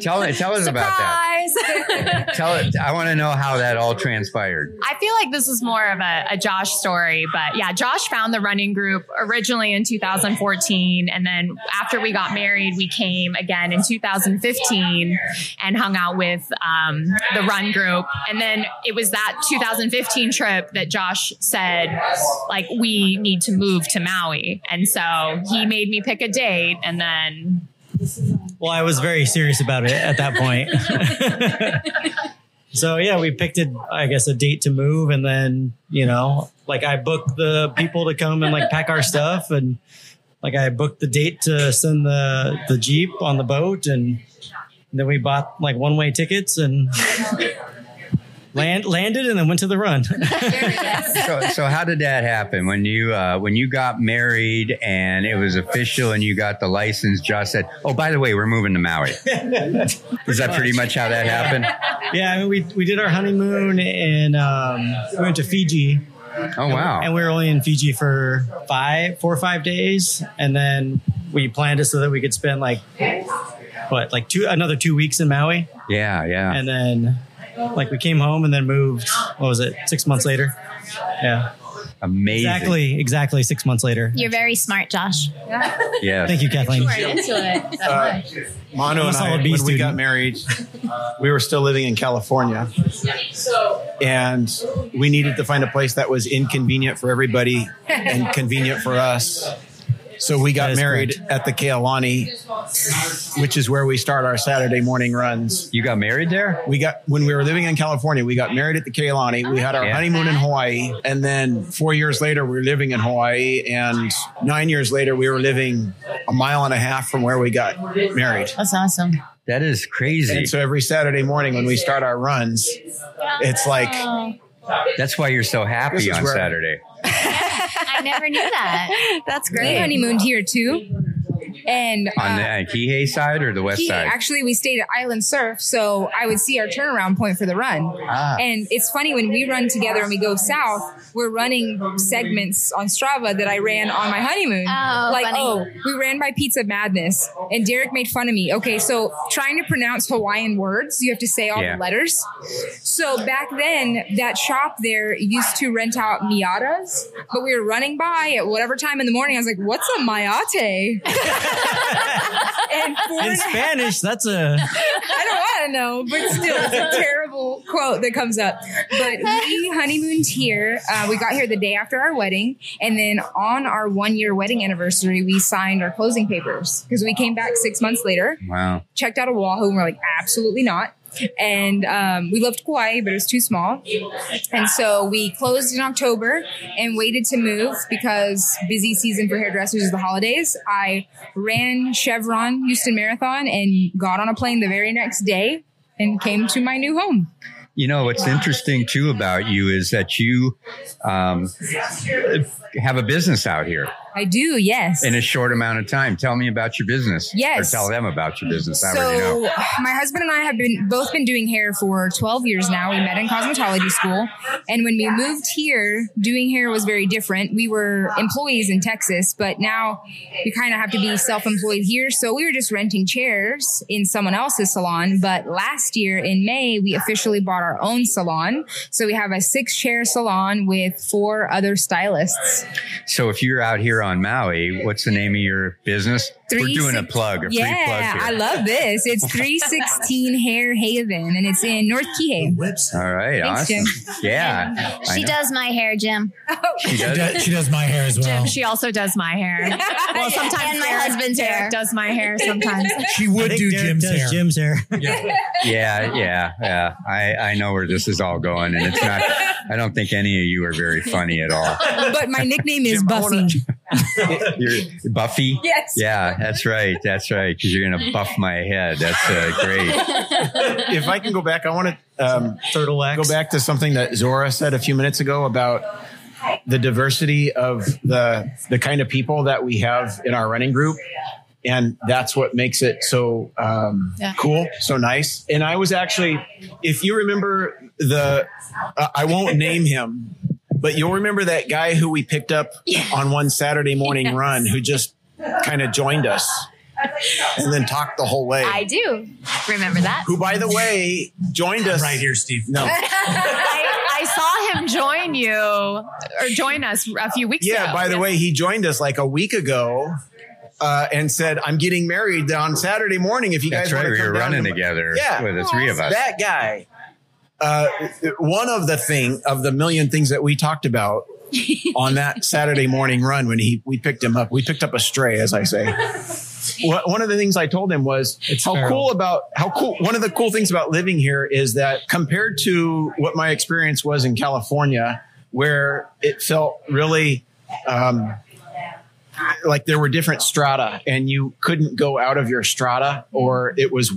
tell tell us about that. Tell it. I want to know how that all transpired. I feel like this is more of a, a Josh story, but yeah, Josh found the running group originally in 2014. And then after we got married, we came again in 2015 and hung out with um, the run group. And then it was that 2015 trip that Josh said, like, we need to move to Maui. And so he made me pick a date and then Well, I was very serious about it at that point. so yeah, we picked it, I guess, a date to move, and then you know, like I booked the people to come and like pack our stuff, and like I booked the date to send the the jeep on the boat, and then we bought like one way tickets and. Land, landed and then went to the run. so, so how did that happen when you uh, when you got married and it was official and you got the license? Josh said, "Oh, by the way, we're moving to Maui." Is that pretty much how that happened? yeah, I mean, we we did our honeymoon and um, we went to Fiji. Oh wow! And we were only in Fiji for five, four or five days, and then we planned it so that we could spend like what, like two another two weeks in Maui, Yeah, yeah. and then like we came home and then moved. What was it? Six months later. Yeah, Amazing. exactly, exactly six months later. You're very smart, Josh. Yeah. Thank you, Kathleen. Uh, Mono I'm a and I, solid when B we got married, we were still living in California, and we needed to find a place that was inconvenient for everybody and convenient for us. So we got married correct. at the Kealani, which is where we start our Saturday morning runs. You got married there? We got when we were living in California, we got married at the Kealani. We had our Yeah. honeymoon in Hawaii, and then four years later, we were living in Hawaii, and nine years later, we were living a mile and a half from where we got married. That's awesome. That is crazy. And so every Saturday morning when we start our runs, it's like That's why you're so happy on where- Saturday. I never knew that. That's We great. honeymooned here too, and On uh, the uh, Kihei side or the west he, side? actually we stayed at Island Surf, so I would see our turnaround point for the run. Ah. And it's funny when we run together and we go south, we're running segments on Strava that I ran on my honeymoon. Oh, like, funny. oh, we ran by Pizza Madness, and Derek made fun of me. Okay, so trying to pronounce Hawaiian words, you have to say all Yeah. the letters. So back then, that shop there used to rent out miatas, but we were running by at whatever time in the morning. I was like, "What's a mayate?" and four In and a half Spanish, that's a I don't want to know, but still, it's a terrible quote that comes up. But we honeymooned here. Uh, we got here the day after our wedding, and then on our one year wedding anniversary, we signed our closing papers because we came back six months later, wow. checked out of Oahu, and we're like, absolutely not. And um, we loved Kauai, but it was too small. And so we closed in October and waited to move because busy season for hairdressers is the holidays. I ran Chevron Houston Marathon and got on a plane the very next day and came to my new home. You know, what's interesting too about you is that you um, have a business out here. I do, yes. in a short amount of time. Tell me about your business. Yes. Or tell them about your business. I So my husband and I have been both been doing hair for 12 years now. We met in cosmetology school. And when we moved here, doing hair was very different. We were employees in Texas, but now we kind of have to be self-employed here. So we were just renting chairs in someone else's salon. But last year in May, we officially bought our own salon. So we have a six chair salon with four other stylists. So if you're out here on Maui, what's the name of your business? We're Three doing a plug, a free plug Yeah, here. I love this. It's 316 Hair Haven and it's in North Kihei. All right, Thanks, awesome. Jim. Yeah, She does my hair, Jim. Oh. She She does. does, she does my hair as well. Jim, she also does my hair. Well, sometimes And my Derek- husband's Derek hair. does my hair sometimes. She would do Derek Jim's does hair. Jim's hair. Yeah. Yeah, yeah, yeah. I, I know where this is all going, and it's not. I don't think any of you are very funny at all. But my nickname is Jim, I wanna- Buffy. You're Buffy. Yes. Yeah, that's right. That's right. Because you're gonna buff my head. That's uh, great. if I can go back, I want to um, Turtle wax. go back to something that Zora said a few minutes ago about the diversity of the the kind of people that we have in our running group. And that's what makes it so um, Yeah. cool, so nice. And I was actually, if you remember the, uh, I won't name him, but you'll remember that guy who we picked up on one Saturday morning run who just kind of joined us and then talked the whole way. I do remember that. who, by the way, joined us Right here, Steve. No, I, I saw him join you or join us a few weeks ago. Yeah, by the way, he joined us like a week ago uh, and said, I'm getting married on Saturday morning. If you That's guys right. want We to were come down running to together Yeah. with the three of us. That guy, uh, one of the thing of the million things that we talked about on that Saturday morning run when he we picked him up, we picked up a stray, as I say. One of the things I told him was it's how feral. cool about how cool. One of the cool things about living here is that compared to what my experience was in California, where it felt really um, like there were different strata and you couldn't go out of your strata or it was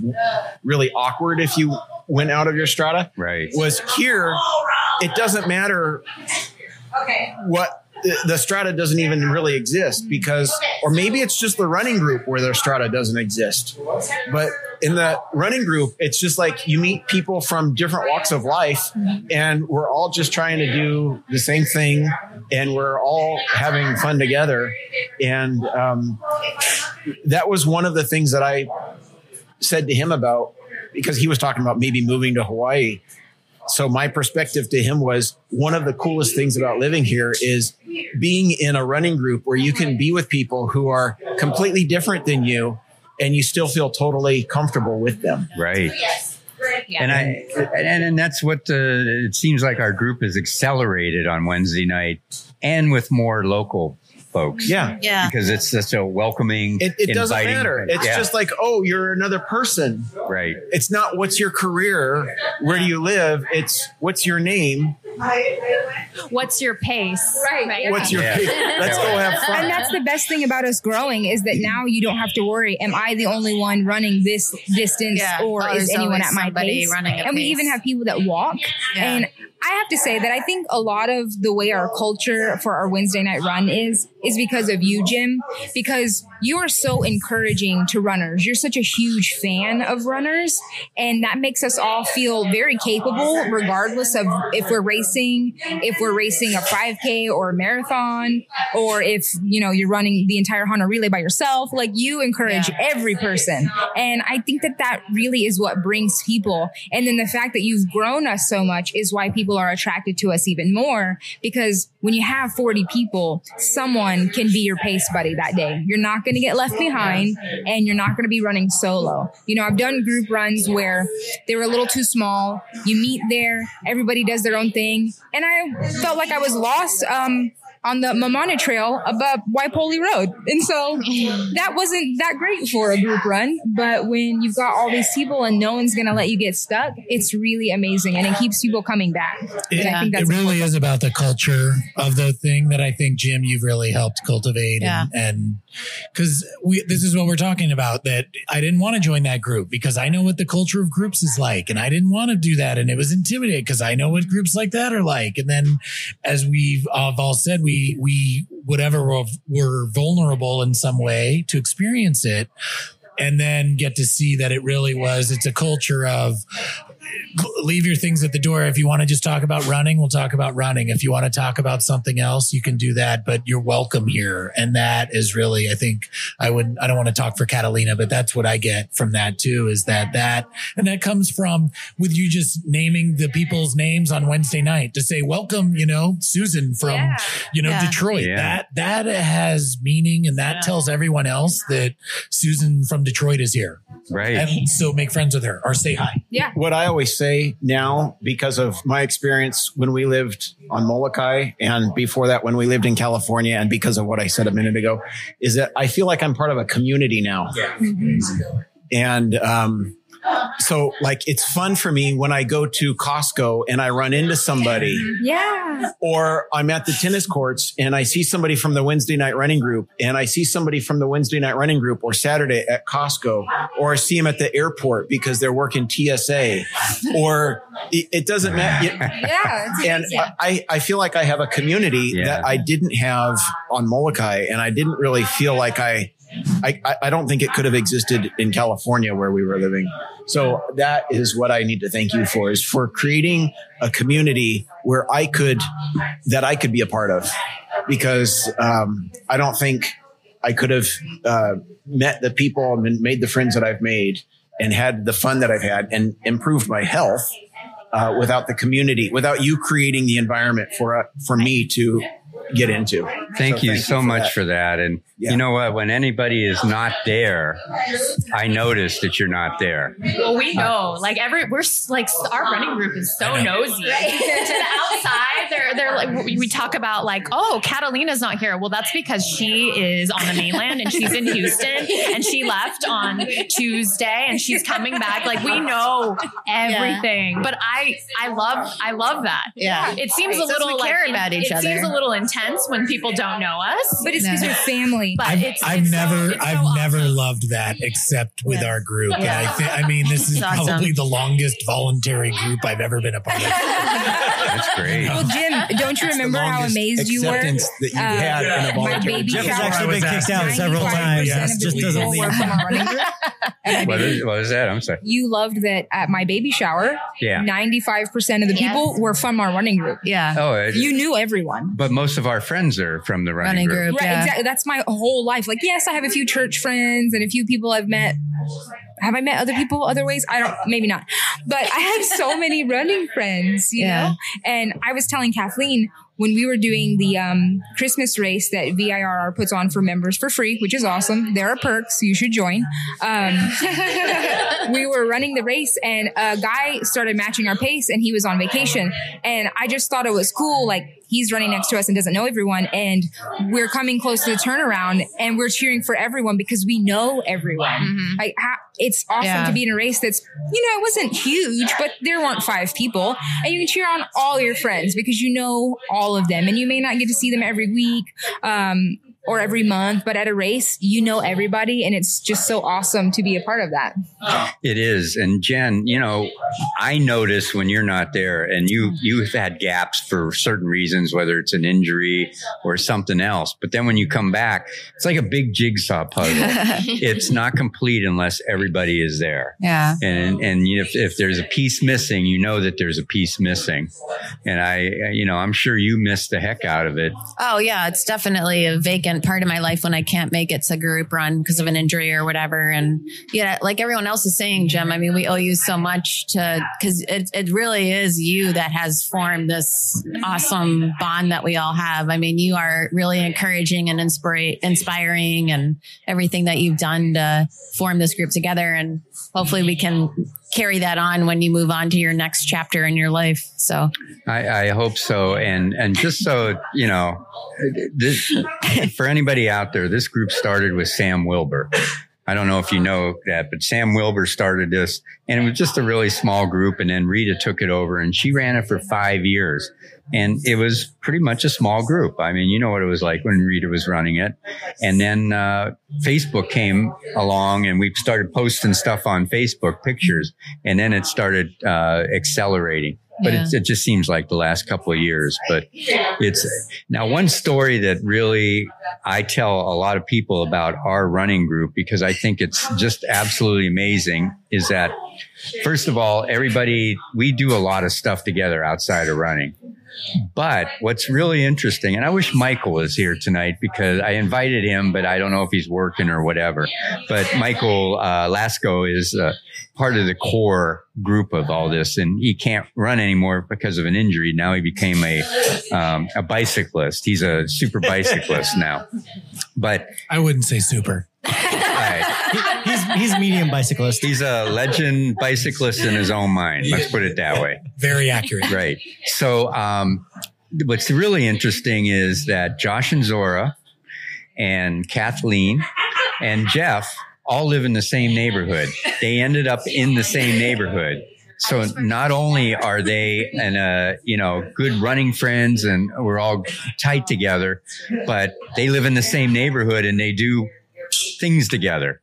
really awkward if you went out of your strata Right. was here it doesn't matter what the, the strata doesn't even really exist because or maybe it's just the running group where the strata doesn't exist. But in the running group it's just like you meet people from different walks of life and we're all just trying to do the same thing and we're all having fun together. And um, that was one of the things that i said to him about because he was talking about maybe moving to hawaii so my perspective to him was one of the coolest things about living here is being in a running group where you can be with people who are completely different than you and you still feel totally comfortable with them. Right. Yes. And I and, and that's what uh, it seems like our group is accelerated on Wednesday night, and with more local folks. Yeah. Yeah. because it's such a welcoming. It, it doesn't inviting- matter. It's Yeah, just like, oh, you're another person. right. It's not what's your career, where do you live? It's what's your name, What's your pace? Right. what's your Yeah. let's go have fun. And that's the best thing about us growing is that now you don't have to worry. Am I the only one running this distance, Yeah. or Oh, is anyone at my pace? running a and we even have people that walk. Yeah. And I have to say that I think a lot of the way our culture for our Wednesday night run is is because of you, Jim. Because you are so encouraging to runners. You're such a huge fan of runners, and that makes us all feel very capable, regardless of if we're racing, if we're racing a 5K or a marathon, or if you know you're running the entire Hana relay by yourself. Like you encourage Yeah. every person, and I think that that really is what brings people. And then the fact that you've grown us so much is why people are attracted to us even more. Because when you have 40 people, someone can be your pace buddy that day. You're not going to get left behind, and you're not going to be running solo. You know, I've done group runs where they were a little too small. You meet there, everybody does their own thing, and I felt like I was lost. Um, on the Mamane Trail above Waipoli Road. And so that wasn't that great for a group run. But when you've got all these people and no one's going to let you get stuck, it's really amazing and it keeps people coming back. And I think it that's really is about the culture of the thing that I think Jim you've really helped cultivate Yeah. and and because we this is what we're talking about that I didn't want to join that group because I know what the culture of groups is like and I didn't want to do that and it was intimidating because I know what groups like that are like and then as we've all said we we whatever were vulnerable in some way to experience it and then get to see that it really was it's a culture of leave your things at the door if you want to just talk about running we'll talk about running if you want to talk about something else you can do that but you're welcome here and that is really i think i would i don't want to talk for catalina but that's what i get from that too is that that and that comes from with you just naming the people's names on wednesday night to say welcome you know susan from Yeah. you know Yeah. detroit Yeah. that that has meaning and that tells everyone else that susan from detroit is here Right. and so make friends with her or say hi Yeah. what I always say now, because of my experience when we lived on Molokai and before that when we lived in California, and because of what I said a minute ago, is that I feel like I'm part of a community now. Yeah, And um, so, like, it's fun for me when I go to Costco and I run into somebody Yeah. or I'm at the tennis courts and I see somebody from the Wednesday night running group and I see somebody from the Wednesday night running group or Saturday at Costco or I see them at the airport because they're working TSA or it, it doesn't matter. Yeah. It's And amazing. I, I feel like I have a community Yeah. that I didn't have on Molokai and I didn't really feel like I, I, I- I don't think it could have existed in California where we were living. So that is what I need to thank you for is for creating a community where I could, that I could be a part of because, um, I don't think I could have, uh, met the people and made the friends that I've made and had the fun that I've had and improved my health uh, without the community, without you creating the environment for uh, for me to get into. Thank So you so much that. for that. And Yeah. you know what? When anybody is not there, I notice that you're not there. Well, we know, like every we're like our running group is so nosy. to the outside, they're they're like we we talk about like, oh, Catalina's not here. Well, that's because she is on the mainland and she's in Houston and she left on Tuesday and she's coming back. Like we know everything. But I I love I love that. Yeah. It seems Right. a little we like care it- about each it other. seems a little intense when people don't know us. but it's because No. we're family. But I've, it's, I've it's never, so I've never awesome. loved that except with Yeah. our group. And Yeah. I think, I mean, this is It's awesome. probably the longest voluntary group I've ever been a part of. That's great. well, Jim, don't you That's remember how amazed you were? acceptance that you Uh, had in a my voluntary baby Jeff has shower. actually been kicked out several times. of Yes, just doesn't people leave. were from our running group. at my What baby- is, what is that? I'm sorry. you loved that at my baby shower. Yeah. 95% of the people Yes. were from our running group. Yeah. Oh, it, You knew everyone. but most of our friends are from the running, Running group. group. Right, yeah. exactly. That's my whole life. Like, yes, I have a few church friends and a few people I've met. Have I met other people other ways? I don't, maybe not. But I have so many running friends, you Yeah. know? And I was telling Kathleen when we were doing the um, Christmas race that VIRR puts on for members for free, which is awesome. There are perks. You should join. Um, we were running the race and a guy started matching our pace and he was on vacation. And I just thought it was cool. Like he's running next to us and doesn't know everyone. And we're coming close to the turnaround and we're cheering for everyone because we know everyone. Like how, it's awesome Yeah. to be in a race that's, you know, it wasn't huge, but there weren't five people and you can cheer on all your friends because you know all of them and you may not get to see them every week. Um, or every month, but at a race, you know everybody, and it's just so awesome to be a part of that. It is. And Jen, you know, I notice when you're not there and you, you've had gaps for certain reasons, whether it's an injury or something else. But then when you come back, it's like a big jigsaw puzzle. it's not complete unless everybody is there. Yeah. And, and if, if there's a piece missing, you know that there's a piece missing. And I, you know, I'm sure you missed the heck out of it. Oh yeah, it's definitely a vacant part of my life when I can't make it to group run because of an injury or whatever. And yeah, like everyone else is saying, Jim, I mean, we owe you so much to because it it really is you that has formed this awesome bond that we all have. I mean, you are really encouraging and inspira- inspiring and everything that you've done to form this group together. And hopefully we can carry that on when you move on to your next chapter in your life. So I, I hope so. And and just so you know, this, for anybody out there, this group started with Sam Wilbur. I don't know if you know that, but Sam Wilbur started this, and it was just a really small group. And then Rita took it over, and she ran it for five years. And it was pretty much a small group. I mean, you know what it was like when Rita was running it. And then uh, Facebook came along, and we started posting stuff on Facebook, pictures, and then it started uh, accelerating. but Yeah. it's, it just seems like the last couple of years. But it's now one story that really I tell a lot of people about our running group because I think it's just absolutely amazing is that first of all, everybody, we do a lot of stuff together outside of running. But what's really interesting, and I wish Michael was here tonight because I invited him, but I don't know if he's working or whatever. But Michael uh, Lasco is uh, part of the core group of all this, and he can't run anymore because of an injury. Now he became a um, a bicyclist. He's a super bicyclist now. But I wouldn't say super. I- He's he's medium bicyclist. he's a legend bicyclist in his own mind. Let's put it that way. Very accurate. Right. So, um, what's really interesting is that Josh and Zora and Kathleen and Jeff all live in the same neighborhood. They ended up in the same neighborhood. So not only are they and uh, you know good running friends and we're all tight together, but they live in the same neighborhood and they do things together.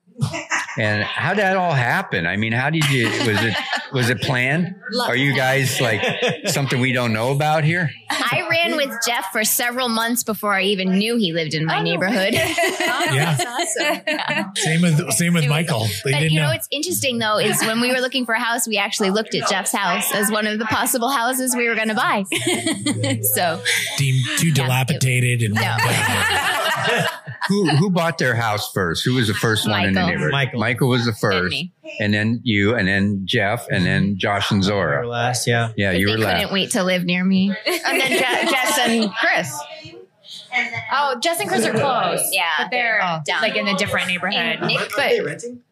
And how did that all happen? I mean, how did you was it was it planned? Are you guys like something we don't know about here? I ran with Jeff for several months before I even knew he lived in my oh, neighborhood. Oh, yeah. awesome. Same with same with Michael. They But didn't you know know. what's interesting though is when we were looking for a house, we actually looked at Jeff's house as one of the possible houses we were going to buy. so Deemed too dilapidated and No. Who who bought their house first? Who was the first one in the Michael. neighborhood? Michael. Michael was the first, me. and then you, and then Jeff, and then mm-hmm. Josh and Or Zora. last, yeah. Yeah, you were last. I couldn't last. wait to live near me. and then Je- Jess and Chris. Oh, Jess and Chris are close. Yeah, but they're they're down. like in a different neighborhood. Nick-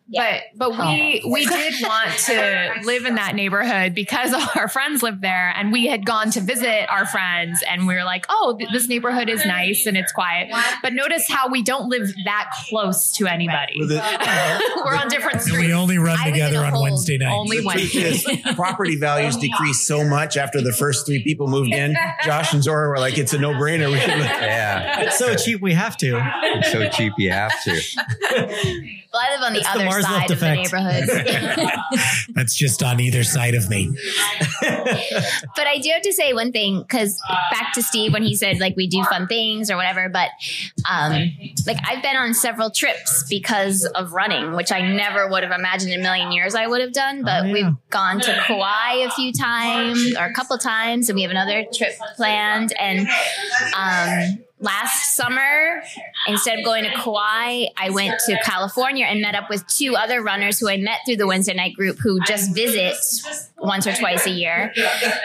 But but but we we did want to live in that neighborhood because our friends lived there, and we had gone to visit our friends, and we were like, oh, this neighborhood is nice and it's quiet. But notice how we don't live that close to anybody. Well, the- we're on different And we only run I live in together on. Wednesday nights. Only Wednesday. property values decreased so much after the first three people moved in. Josh and Zora were like, "It's a no-brainer. We should." live. Yeah, It's so cheap, we have to. it's so cheap you have to. Well, I live on the It's the Mars side of the effect. neighborhood. That's just on either side of me. but I do have to say one thing because back to Steve when he said like we do fun things or whatever. But um, like I've been on several trips because of running, which I never would have imagined in a million years I would have done. But Oh, yeah. we've gone to Kauai a few times or a couple times, and we have another trip planned. And um, last summer, instead of going to Kauai, I went to California and met up with two other runners who I met through the Wednesday night group who just visit once or twice a year.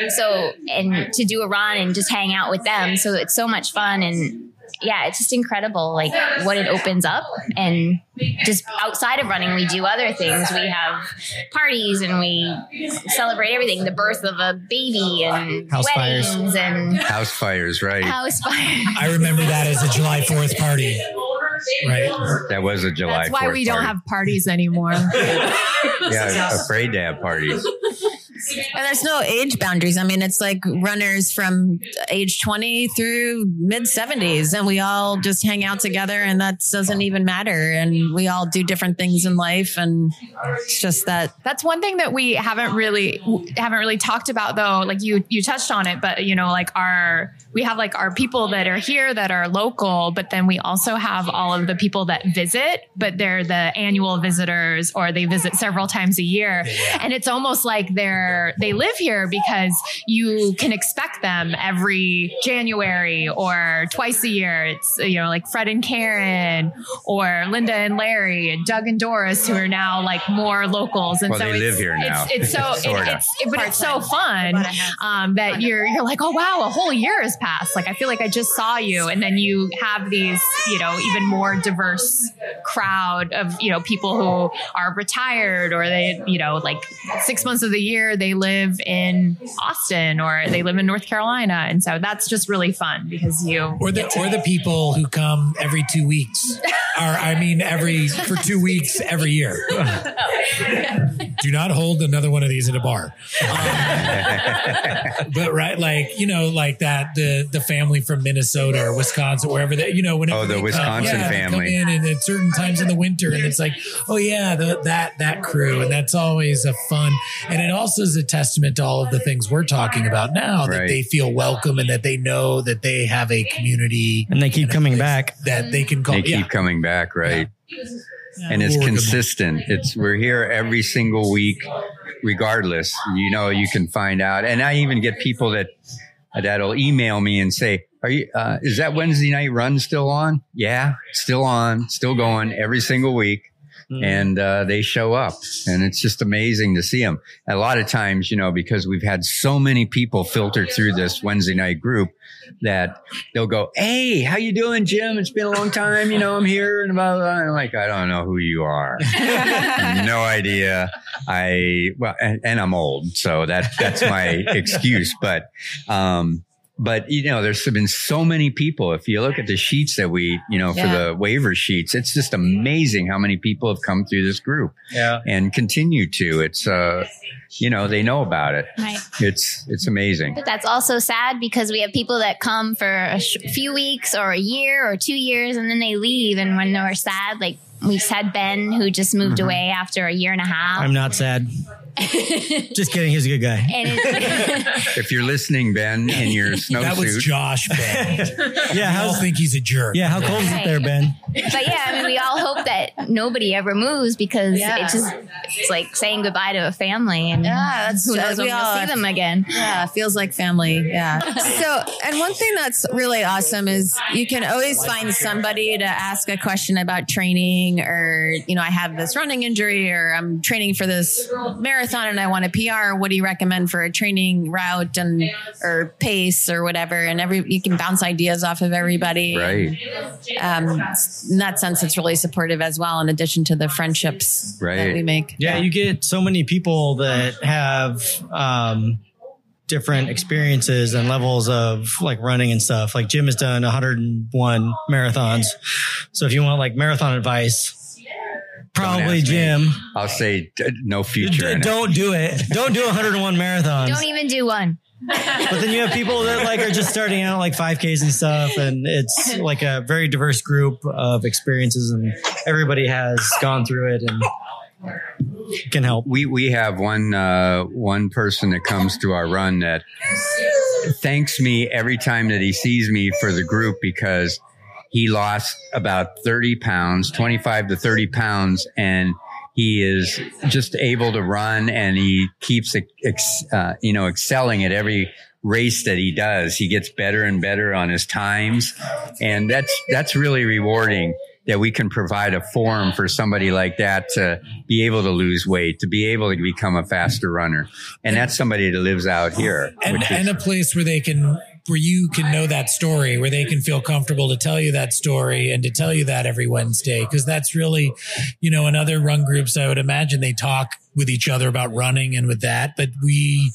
So, and to do a run and just hang out with them. So it's so much fun. And yeah, it's just incredible, like what it opens up. And just outside of running, we do other things. We have parties and we celebrate everything the birth of a baby and House fires. weddings and House fires, right? house fires. I remember that as a July 4th party. Right. That was a July. That's why 4th we don't party. have parties anymore. Yeah, afraid to have parties. And there's no age boundaries. I mean, it's like runners from age 20 through mid 70s, and we all just hang out together, and that doesn't even matter. And we all do different things in life, and it's just that. That's one thing that we haven't really haven't really talked about though. Like you you touched on it, but you know, like our we have like our people that are here that are local, but then we also have all of the people that visit, but they're the annual visitors or they visit several times a year. And it's almost like they're they live here because you can expect them every January or twice a year. It's you know, like Fred and Karen or Linda and Larry and Doug and Doris who are now like more locals. And Well, so they it's, live here now. It's, it's so, it- it's, it- but it's so fun um, that you're you're like, oh wow, a whole year has passed. Like I feel like I just saw you, and then you have these, you know, even more diverse crowd of you know people who are retired or they, you know, like six months of the year they live in Austin or they live in North Carolina, and so that's just really fun because you Or the or the people who come every two weeks. Or I mean every for two weeks every year. Do not hold another one of these in a bar. Um, but right, like you know, like that the the family from Minnesota or Wisconsin, wherever that you know, whenever Oh, the they come- Wisconsin yeah, family. come in and at certain times in the winter, and it's like, oh yeah, the, that that crew, and that's always a fun, and it also is a testament to all of the things we're talking about now that they feel welcome and that they know that they have a community And they keep a coming back. that they can call. They keep yeah. coming back, right? And it's Or the- consistent. It's we're here every single week, regardless. You know, you can find out. And I even get people that that'll email me and say, "Are you? Uh, is that Wednesday night run still on? Yeah, still on, still going every single week." And uh, they show up, and it's just amazing to see them. A lot of times, you know, because we've had so many people filter through this Wednesday night group, that they'll go, "Hey, how you doing, Jim? It's been a long time. You know, I'm here." And blah, blah, blah. I'm like, "I don't know who you are. no idea." I well, and, and I'm old, so that that's my excuse. But um, but you know, there's been so many people. If you look at the sheets that we, you know, for the waiver sheets, it's just amazing how many people have come through this group Yeah. and continue to. It's uh, you know, they know about it. Right. It's it's amazing. But that's also sad because we have people that come for a sh- few weeks or a year or two years and then they leave. And when they're sad, like we just had Ben who just moved Mm-hmm. away after a year and a half. I'm not sad. Just kidding. He's a good guy. If you're listening, Ben, in your That was Josh Ben. Yeah. I all How's think he's a jerk. yeah? How cold is it there, Ben? but yeah, I mean, we all hope that nobody ever moves because Yeah. it just it's like saying goodbye to a family, and Yeah, that's- who knows that's- when we we'll all see them again. Yeah, feels like family. Yeah. So, and one thing that's really awesome is you can always find somebody to ask a question about training or, you know, I have this running injury or I'm training for this marathon and I want a PR. What do you recommend for a training route and, or pace or whatever? And every, you can bounce ideas off of everybody. right, Um, in that sense, it's really supportive as well, in addition to the friendships that we make. Yeah, you get so many people that have um, different experiences and levels of like running and stuff. Like Jim has done 101 marathons. So if you want like marathon advice, probably ask me. Jim. I'll say no future. D- don't do it. Don't do 101 marathons. Don't even do one. But then you have people that like are just starting out like 5Ks and stuff. And it's like a very diverse group of experiences and everybody has gone through it and can help. we we have one uh, one person that comes to our run that thanks me every time that he sees me for the group because he lost about 30 pounds 25 to 30 pounds and he is just able to run and he keeps ex, uh, you know excelling at every race that he does he gets better and better on his times and that's that's really rewarding that we can provide a forum for somebody like that to be able to lose weight, to be able to become a faster runner. And that's somebody that lives out here. and, is- and a place where they can where you can know that story where they can feel comfortable to tell you that story and to tell you that every wednesday because that's really you know in other run groups i would imagine they talk with each other about running and with that but we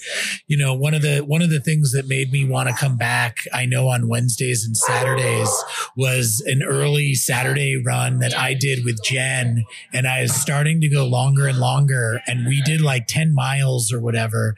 you know one of the one of the things that made me want to come back i know on wednesdays and saturdays was an early saturday run that i did with jen and i was starting to go longer and longer and we did like 10 miles or whatever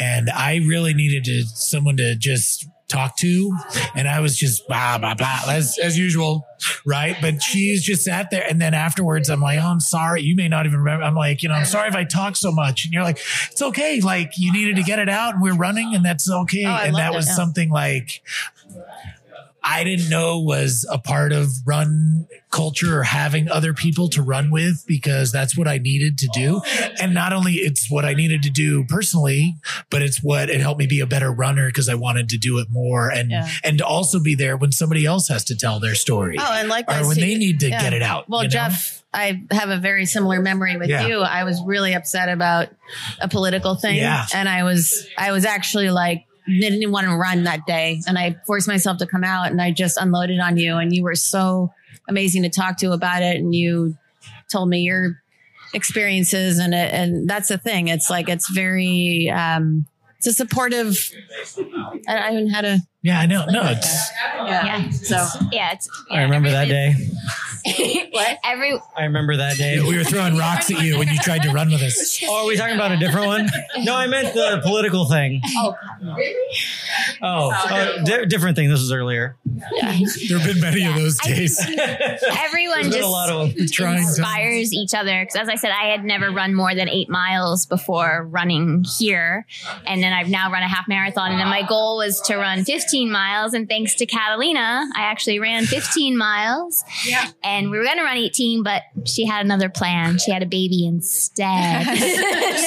and i really needed to someone to just talk to. And i was just blah blah blah as, as usual right? But she's just sat there. And then afterwards i'm like oh i'm sorry. You may not even remember. I'm like you know i'm sorry if i talk so much. And you're like it's okay. Like you needed to get it out. And we're running and that's okay. Oh, and that it, was yeah. something like I didn't know was a part of run culture or having other people to run with because that's what I needed to do. And not only it's what I needed to do personally, but it's what it helped me be a better runner because I wanted to do it more and Yeah. and also be there when somebody else has to tell their story. Oh, and likewise, or when they need to yeah. get it out. Well, you know? Jeff, I have a very similar memory with Yeah. you. I was really upset about a political thing, Yeah. and I was I was actually like didn't want to run that day, and I forced myself to come out, and I just unloaded on you, and you were so amazing to talk to about it, and you told me your experiences, and it, and that's the thing. It's like it's very um, it's a supportive. I don't even how to Yeah, I know. No, it's Yeah. So Yeah, it's I remember that day. what? Every I remember that day. we were throwing rocks at you when you tried to run with us. Oh, are we talking about a different one? No, I meant the political thing. oh, really? Oh, uh, di- different thing. This was earlier. There have been many of those I days. everyone just a lot of them. Trying to- inspires each other. Because as I said, I had never run more than eight miles before running here, and then I've now run a half marathon. And then my goal was to run 15 miles. And thanks to Catalina, I actually ran 15 miles. Yeah. And we were going to run 18, but she had another plan. She had a baby instead.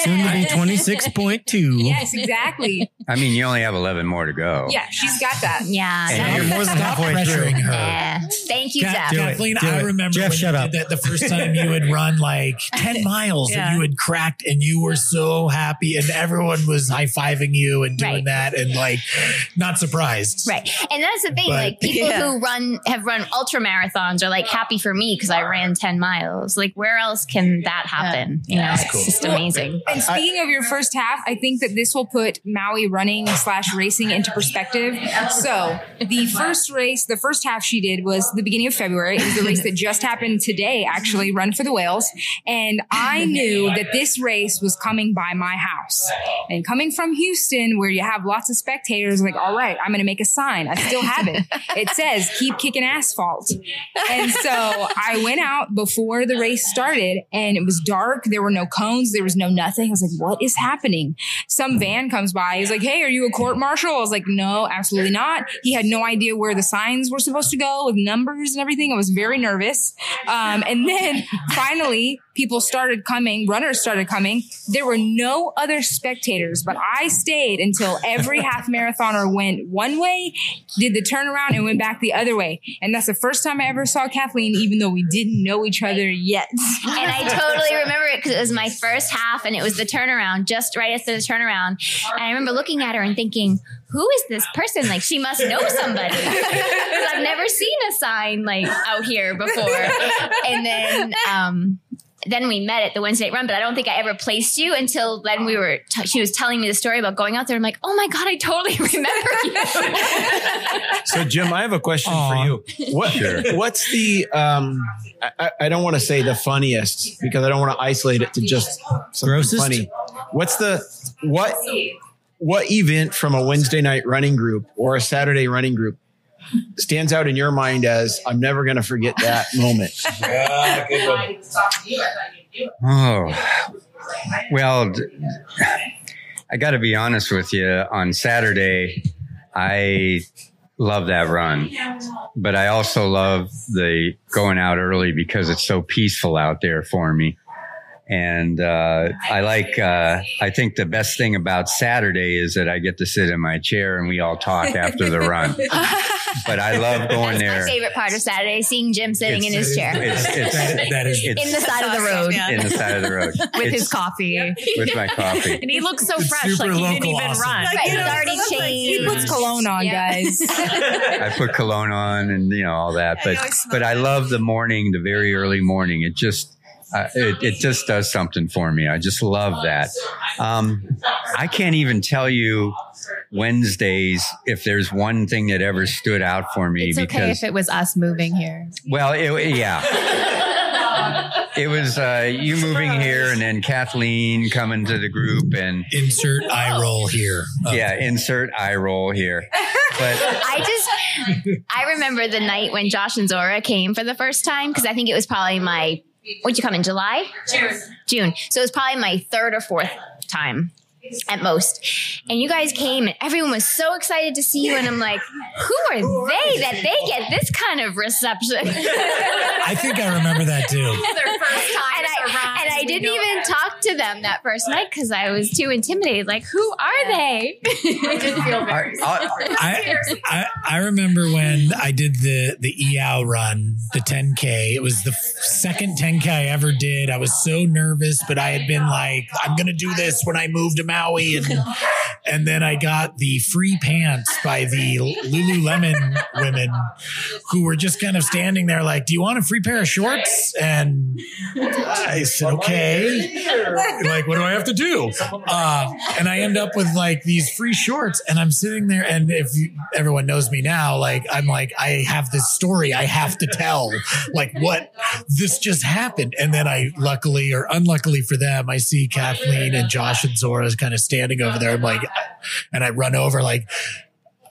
Soon to be twenty six point two. Yes, exactly. I mean, you only have 11 more to go. Yeah, she's got that. yeah. And You're more than Stop halfway pressuring through. her. Yeah. Thank you, Ka- Zach. Do it. Kathleen, I remember Jeff, when shut you up. did that the first time you had run like 10 miles Yeah. and you had cracked and you were so happy and everyone was high fiving you and doing Right. that and like not surprised. Right. And that's the thing. But- like people Yeah. who run have run ultra marathons are like happy for me because I ran 10 miles. Like where else can that happen? You know, it's just amazing. And speaking of your first half, I think that this will put Maui running slash racing into perspective. So the first race, the first half she did was the beginning of February. It was the race that just happened today, actually, Run for the Whales. And I knew that this race was coming by my house. And coming from Houston, where you have lots of spectators, like, all right, I'm going to make a sign. I still have it. It says, keep kicking asphalt. And so I went out before the race started and it was dark. There were no cones. There was no nothing. I was like, what is happening? Some van comes by. He's like, Hey, are you a court marshal? I was like, no, absolutely not. He had no idea where the signs were supposed to go with numbers and everything. I was very nervous. Um, and then finally people started coming, runners started coming. There were no other spectators, but I stayed until every half marathoner went one way, did the turnaround and went back the other way. And that's the first time I ever saw Kathleen, even though we didn't know each other yet. And I totally remember it because it was my first half and it was the turnaround, just right after the turnaround. And I remember looking at her and thinking, who is this person? Like she must know somebody. I've never seen a sign like out here before. And then um then we met at the Wednesday night run, but I don't think I ever placed you until then. We were t- she was telling me the story about going out there. I'm like, oh my god, I totally remember you. So, Jim, I have a question Aw. for you. What, What's the, um, I- I, I don't want to say the funniest because I don't want to isolate it to just something Grossest? funny. What's the, what, what event from a Wednesday night running group or a Saturday running group stands out in your mind as I'm never going to forget that moment? Oh, well, I got to be honest with you. On Saturday, I love that run, but I also love the going out early because it's so peaceful out there for me. And uh, I like, uh, I think the best thing about Saturday is that I get to sit in my chair and we all talk after the run. But I love going That's there. my favorite part of Saturday, seeing Jim sitting in his chair. It's, it's, That- that is it's in the side of the road. Yeah. in the side of the road with It's- his coffee. with my coffee. And he looks so It's fresh, like he didn't even awesome. run. Right, you he's know, already it like changed. He puts cologne on, Yeah. guys. I put cologne on and you know all that, but I but I love the morning, the very early morning. It just uh, it, it just does something for me. I just love that. Um, I can't even tell you Wednesdays if there's one thing that ever stood out for me It's okay because if it was us moving here. well, it, yeah. It was uh, you moving here and then Kathleen coming to the group and insert eye roll here. Oh. yeah, insert eye roll here. But I just, I remember the night when Josh and Zora came for the first time because I think it was probably my, would you come in July? June. June. So it was probably my third or fourth time at most. And you guys came and everyone was so excited to see you. And I'm like, who are they that they get this kind of reception? I think I remember that too. Their first time. and I, and I didn't even talk to them that first night because I was too intimidated. Like, who are they? I didn't feel I, I, I, I I remember when I did the the EOW run, the 10K. It was the second 10K I ever did. I was so nervous, but I had been like, I'm gonna do this when I move to Maui, and and then I got the free pants by the Lululemon women, who were just kind of standing there like, "Do you want a free pair of shorts?" And I said, "Okay." Like, what do I have to do? Uh, and I end up with like these free shorts, and I'm sitting there, and if you, everyone knows me now, like I'm like I have this story I have to tell, like what this just happened, and then I luckily or unluckily for them, I see Kathleen and Josh and Zora kind of standing over there. I'm like, and I run over like.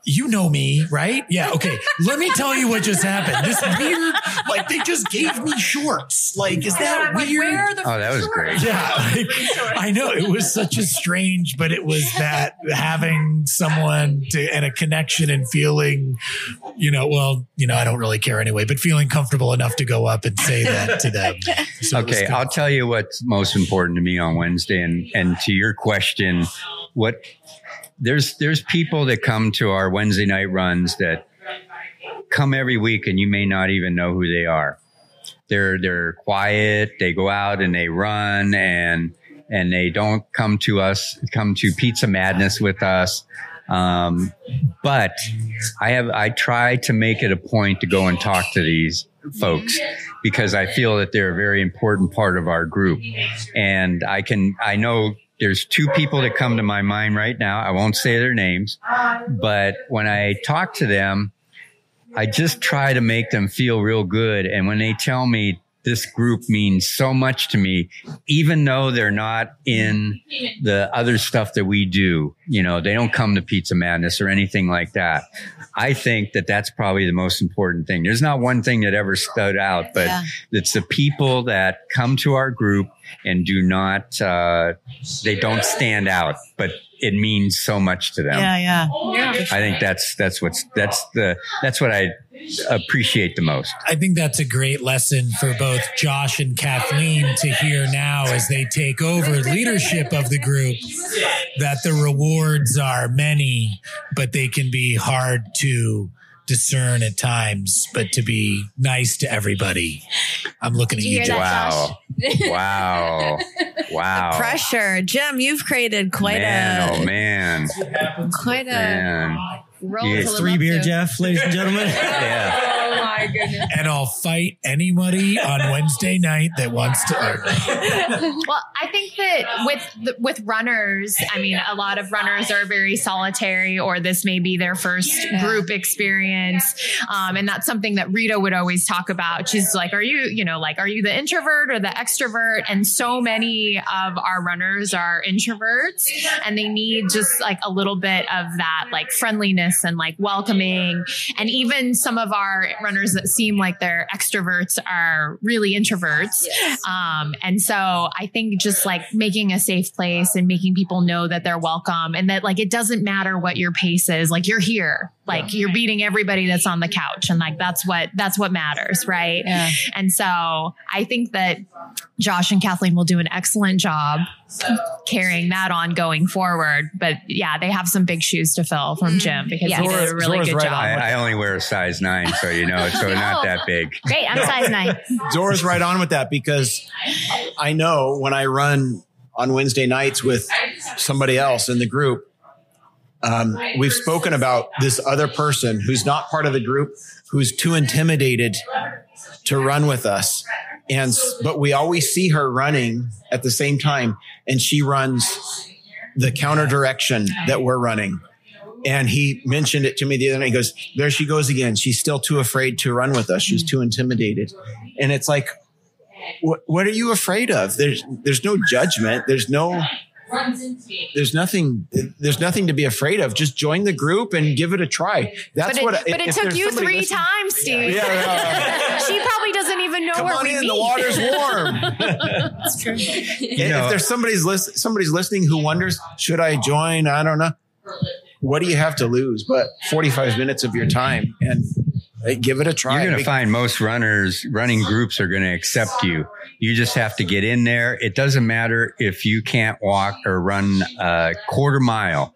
You know me, right? Yeah. Okay. Let me tell you what just happened. This weird, like they just gave me shorts. Like, is that weird? Oh, that was great. Yeah, like, I know it was such a strange, but it was that having someone to and a connection and feeling, you know, well, you know, I don't really care anyway, but feeling comfortable enough to go up and say that to them. So Okay, good. I'll tell you what's most important to me on Wednesday, and and to your question, what there's there's people that come to our Wednesday night runs that come every week, and you may not even know who they are. They're they're quiet. They go out and they run, and and they don't come to us, come to Pizza Madness with us. Um, but I have I try to make it a point to go and talk to these folks because I feel that they're a very important part of our group. And I can I know there's two people that come to my mind right now. I won't say their names, but when I talk to them, I just try to make them feel real good. And when they tell me this group means so much to me, even though they're not in the other stuff that we do, you know, they don't come to Pizza Madness or anything like that. I think that that's probably the most important thing. There's not one thing that ever stood out, but Yeah. it's the people that come to our group and do not, uh, they don't stand out, but it means so much to them. Yeah, yeah. I think that's that's what's that's the that's what I appreciate the most. I think that's a great lesson for both Josh and Kathleen to hear now as they take over leadership of the group that the rewards are many, but they can be hard to discern at times, but to be nice to everybody. I'm looking at Did you you, hear Josh. Wow. wow. Wow. Pressure, Jim. You've created quite man, a oh man. quite a Man. role Yeah, to Three beer to. Jeff, ladies and gentlemen. Yeah. Oh, My goodness. And I'll fight anybody on Wednesday night that wants to. Well, I think that with the- with runners, I mean, a lot of runners are very solitary, or this may be their first group experience, um, and that's something that Rita would always talk about. She's like, "Are you, you know, like, are you the introvert or the extrovert?" And so many of our runners are introverts, and they need just like a little bit of that, like friendliness and like welcoming. And even some of our runners that seem like they're extroverts are really introverts. Um, and so I think just like making a safe place and making people know that they're welcome and that like it doesn't matter what your pace is, like you're here, like you're beating everybody that's on the couch. And like that's what that's what matters, right? Yeah. And so I think that Josh and Kathleen will do an excellent job carrying that on going forward. But yeah, they have some big shoes to fill from mm-hmm. Jim because he did a really Zora's good right job. I, I only wear a size nine, so you know, so not that big. Great, I'm size nine. Zora's right on with that because I know when I run on Wednesday nights with somebody else in the group, um, we've spoken about this other person who's not part of the group, who's too intimidated to run with us. And, but we always see her running at the same time and she runs the counter direction that we're running. And he mentioned it to me the other night. He goes, there she goes again. She's still too afraid to run with us. She's too intimidated. And it's like, what, what are you afraid of? There's, there's no judgment. There's no, there's nothing, there's nothing to be afraid of. Just join the group and give it a try. That's but it, what, but it if took you three listening- times, Steve. Yeah, yeah, she probably doesn't even know Come where on we in. meet. The water's warm. You know, if there's somebody's list, somebody's listening who wonders, should I join? I don't know. What do you have to lose? But 45 minutes of your time and give it a try. You're going to find most runners, running groups are going to accept you. You just have to get in there. It doesn't matter if you can't walk or run a quarter mile.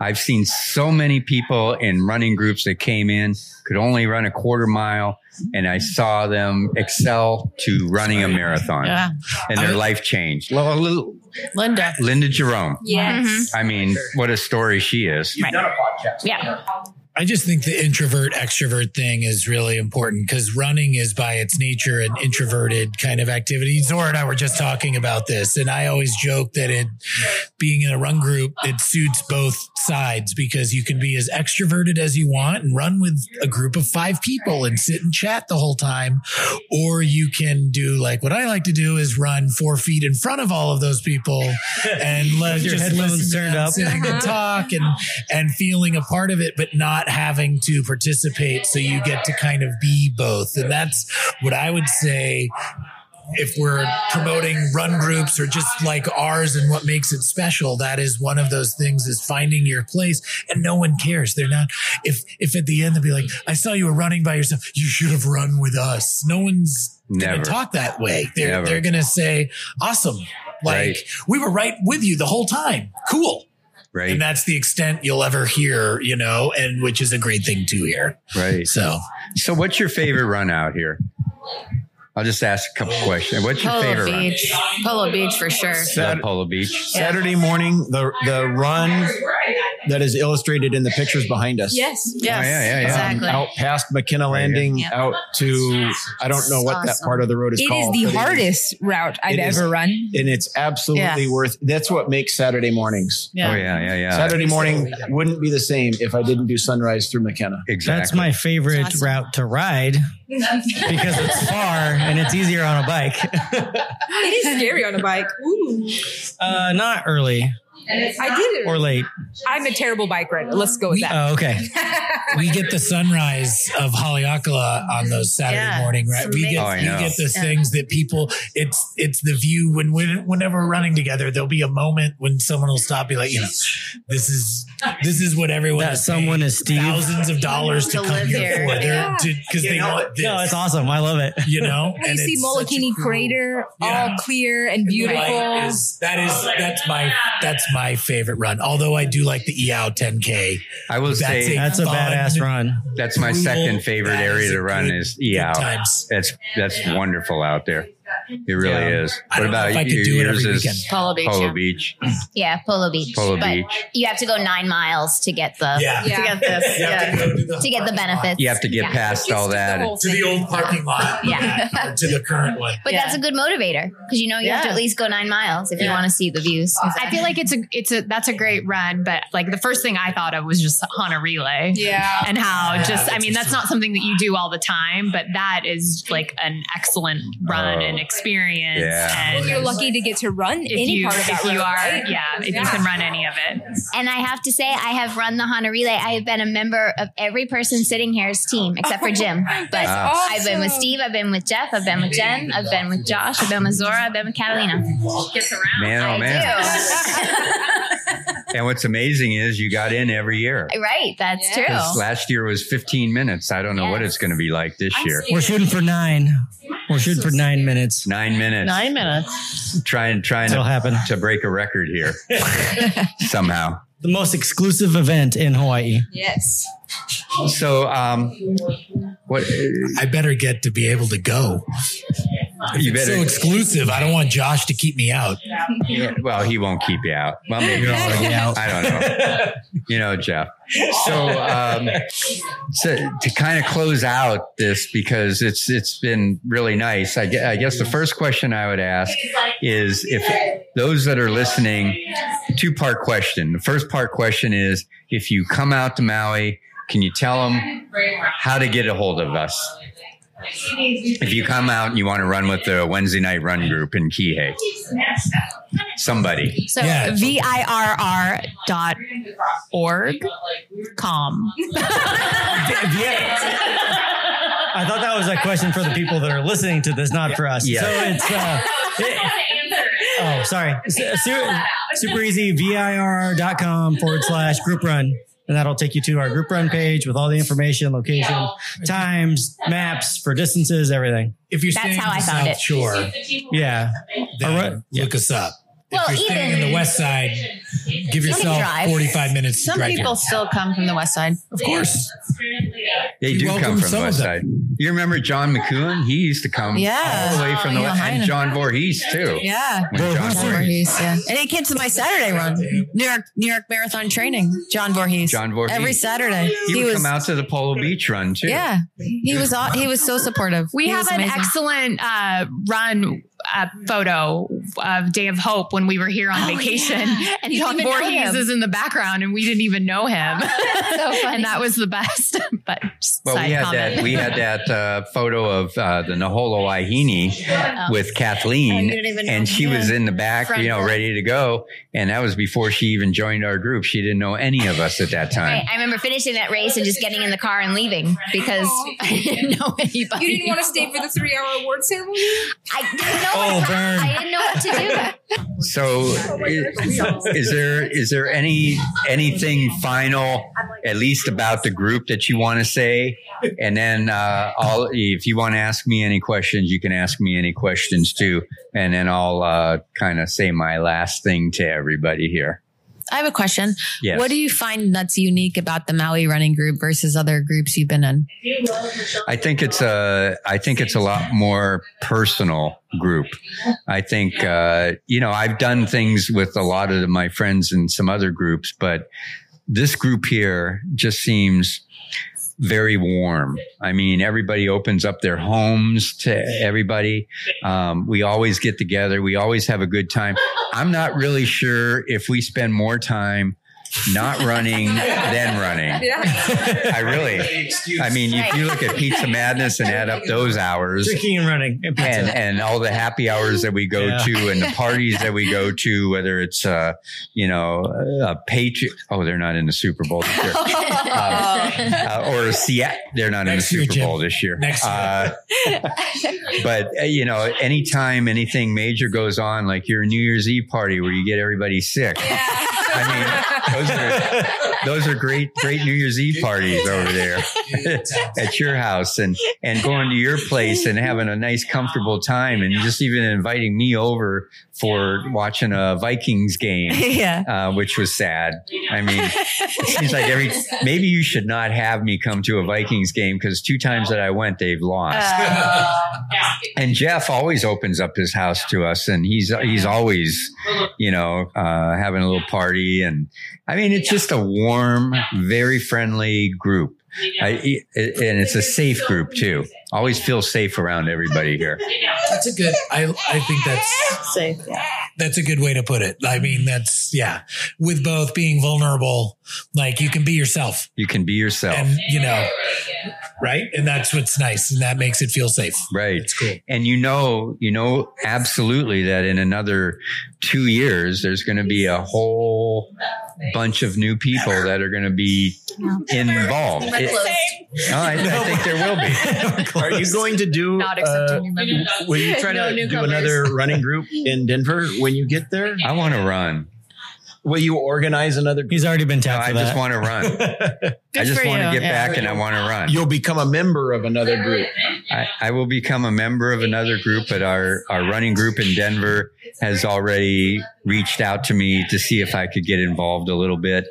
I've seen so many people in running groups that came in, could only run a quarter mile, and I saw them excel to running a marathon. Yeah. And their life changed. Lo- lo- Linda. Linda Jerome. Yes. I mean, what a story she is. You've done a podcast. Yeah. I just think the introvert extrovert thing is really important because running is by its nature an introverted kind of activity. Zora and I were just talking about this, and I always joke that it being in a run group, it suits both sides because you can be as extroverted as you want and run with a group of five people and sit and chat the whole time. Or you can do like what I like to do is run four feet in front of all of those people and let your just headphones listen turned them up. sitting and uh-huh. talk and and feeling a part of it, but not having to participate. So you get to kind of be both. And that's what I would say if we're promoting run groups or just like ours and what makes it special, that is one of those things is finding your place and no one cares. They're not, if, if at the end they'll be like, I saw you were running by yourself. You should have run with us. No one's Never. to talk that way. They're, Never. they're going to say, awesome. Like Right. we were right with you the whole time. Cool. Right. And that's the extent you'll ever hear, you know, and which is a great thing to hear. right. So So, what's your favorite run out here? I'll just ask a couple questions. What's your Polo favorite Beach. Polo Beach for sure. run? Love Polo Beach. Saturday morning, the the run that is illustrated in the pictures behind us. Yes. Yes, yeah, yeah, yeah. exactly. Out past Makena Landing, Yep. out to I don't know what that part of the road is called. It is the but it hardest route I've it is- ever run. and it's absolutely Yeah. worth. That's what makes Saturday mornings. Oh, yeah, yeah, yeah. Saturday morning wouldn't be the same if I didn't do sunrise through Makena. Exactly. That's my favorite Awesome. route to ride because it's far and it's easier on a bike. It is scary on a bike. Ooh. uh, not early I did it. or late. I'm a terrible bike rider. Let's go with that. Oh, okay. we get the sunrise of Haleakala on those Saturday Yeah, morning, right? We get amazing. Oh, I you know. get the Yeah. things that people. It's it's the view when, when whenever we're running together, there'll be a moment when someone will stop, be like, you know, this is this is what everyone That is someone paying is Steve. thousands of dollars to, To come live here here. for. They're Yeah. because they want this. No, it's awesome. I love it. You know, you see it's such a Molokini cool- Crater, Yeah. all clear and beautiful. Light is- that is that's my that's my favorite run. Although I do like the EOW 10K. I will That's say a- That's a badass run. that's my brutal. second favorite That area to run is good EOW. times. That's that's wonderful out there. It really Yeah. is. What don't know about if I could you? do it Yours is. Polo Beach. Polo yeah. Beach. Yeah, Polo Beach. Polo but Beach. You have to go nine miles to get the Yeah. To get this. Yeah. to go to the to get the parking lot. benefits. You have to get Yeah. past all that. to the old parking lot. Yeah. or to the current one. But Yeah. that's a good motivator because you know you have to at least go nine miles if you want to see the views. I feel like it's a it's a that's a great run, but like the first thing I thought of was just on a Relay. Yeah. And how just I mean that's not something that you do all the time, but that is like an excellent run Oh. and experience. Yeah. And Well, you're lucky to get to run if any you part of that if you are right? yeah if you can run any of it. And I have to say, I have run the Hana Relay. I have been a member of every person sitting here's team except for Jim. But Ah. I've been with Steve, I've been with Jeff, I've been with Jen, I've been with Josh, I've been with Zora, I've been with Catalina. Gets around. Man, oh I man. do. And what's amazing is you got in every year. right, that's Yeah. true. 'Cause Last year was 15 minutes. I don't know what it's going to be like this year. We're shooting for nine. We're shooting for nine minutes. Nine minutes. Nine minutes. Trying, trying It'll to, happen. to break a record here somehow. The most exclusive event in Hawaii. Yes. So, um, what I better get to be able to go. You It's so exclusive. I don't want Josh to keep me out. Yeah, well, he won't keep you out. Well, maybe You're already out. I don't know. You know, Jeff. So, um, so to kind of close out this because it's it's been really nice. I, gue- I guess the first question I would ask is if those that are listening, two part question. The first part question is if you come out to Maui, can you tell them how to get a hold of us? If you come out and you want to run with the Wednesday night run group in Kihei, somebody. So Yeah. V I R R dot org com. I thought that was a question for the people that are listening to this, not for us. Yeah. So it's uh, oh, sorry. Super, su- super easy. VIR.com forward slash group run. And that'll take you to our group run page with all the information, location, times, maps for distances, everything. If you're That's staying how on I the found South it. Shore, Yeah. then All right. look us up. Well, if you're staying in even- the west side, give yourself 45 minutes to Some drive people here. still come from the west side. Of course. They do come from the west side. You remember John McEwen? He used to come Yeah. all the way from the Oh, west, yeah, and John Voorhees too. Yeah. When John Voorhees. John Voorhees, yeah. And he came to my Saturday run. New York New York Marathon training. John Voorhees. John Voorhees. Every Saturday. He, would come out to the Polo Beach run too. Yeah. He was aw- he was so supportive. We He have an amazing. excellent uh, run uh, photo of Day of Hope when we were here on Oh, vacation, yeah. and You John didn't even know Voorhees is in the background, and we didn't even know him. So funny. and that was the best. but just Well, side we had comment. that. We had that uh, photo of uh, the Naholo Wahine with Kathleen, Oh, you didn't even know. and she was in the back, Front you know, ready to go. And that was before she even joined our group. She didn't know any of us at that time. Right. I remember finishing that race and just getting in the car and leaving because I didn't know anybody. You didn't want to stay for the three hour award ceremony? I didn't know. Oh, what to- burn. I didn't know what to do. So, is, is there is there any anything final, at least about the group that you want to say? And then, uh, I'll if you want to ask me any questions, you can ask me any questions too. And then I'll uh, kind of say my last thing to everybody here. I have a question. Yes. What do you find that's unique about the Maui running group versus other groups you've been in? I think it's a I think it's a lot more personal group. I think uh, you know I've done things with a lot of my friends in some other groups, but this group here just seems very warm. I mean, everybody opens up their homes to everybody. Um, we always get together. We always have a good time. I'm not really sure if we spend more time not running then running. Yeah. I really, I mean, if you look at Pizza Madness and add up those hours Drinking and running and pizza. and, and all the happy hours that we go Yeah. to and the parties that we go to, whether it's, uh, you know, a Patriot, oh, they're not in the Super Bowl this year. Uh, or a Seattle, they're not Next in the Super Jim. Bowl this year. Next year. Uh, but uh, you know, anytime anything major goes on, like your New Year's Eve party where you get everybody sick. I mean, those are those are great, great New Year's Eve parties over there at your house, and and going to your place and having a nice, comfortable time, and just even inviting me over for watching a Vikings game yeah. uh, which was sad. I mean, it seems like every maybe you should not have me come to a Vikings game because two times that I went, they've lost. and Jeff always opens up his house to us, and he's he's always, you know, uh, having a little party, and I mean, it's just a warm, very friendly group. I, and it's a safe group too. Always feel safe around everybody here. That's a good, I, I think that's, Safe. Yeah. that's a good way to put it. I mean, that's, yeah, with both being vulnerable, like you can be yourself You can be yourself. and, you know, right. And that's what's nice. And that makes it feel safe. Right. It's cool. And you know, you know absolutely that in another two years, there's going to be a whole bunch of new people that are going to be involved. It- no, I, I think there will be. Are you going to do? Not accepting uh, new will you try No to do newcomers. another running group in Denver when you get there? I want to run. Will you organize another? He's already been No, tapped I for just that. want to run. I just want to get yeah. back and I want to run. You'll become a member of another group. I, I will become a member of another group, but our, our running group in Denver has already reached out to me to see if I could get involved a little bit.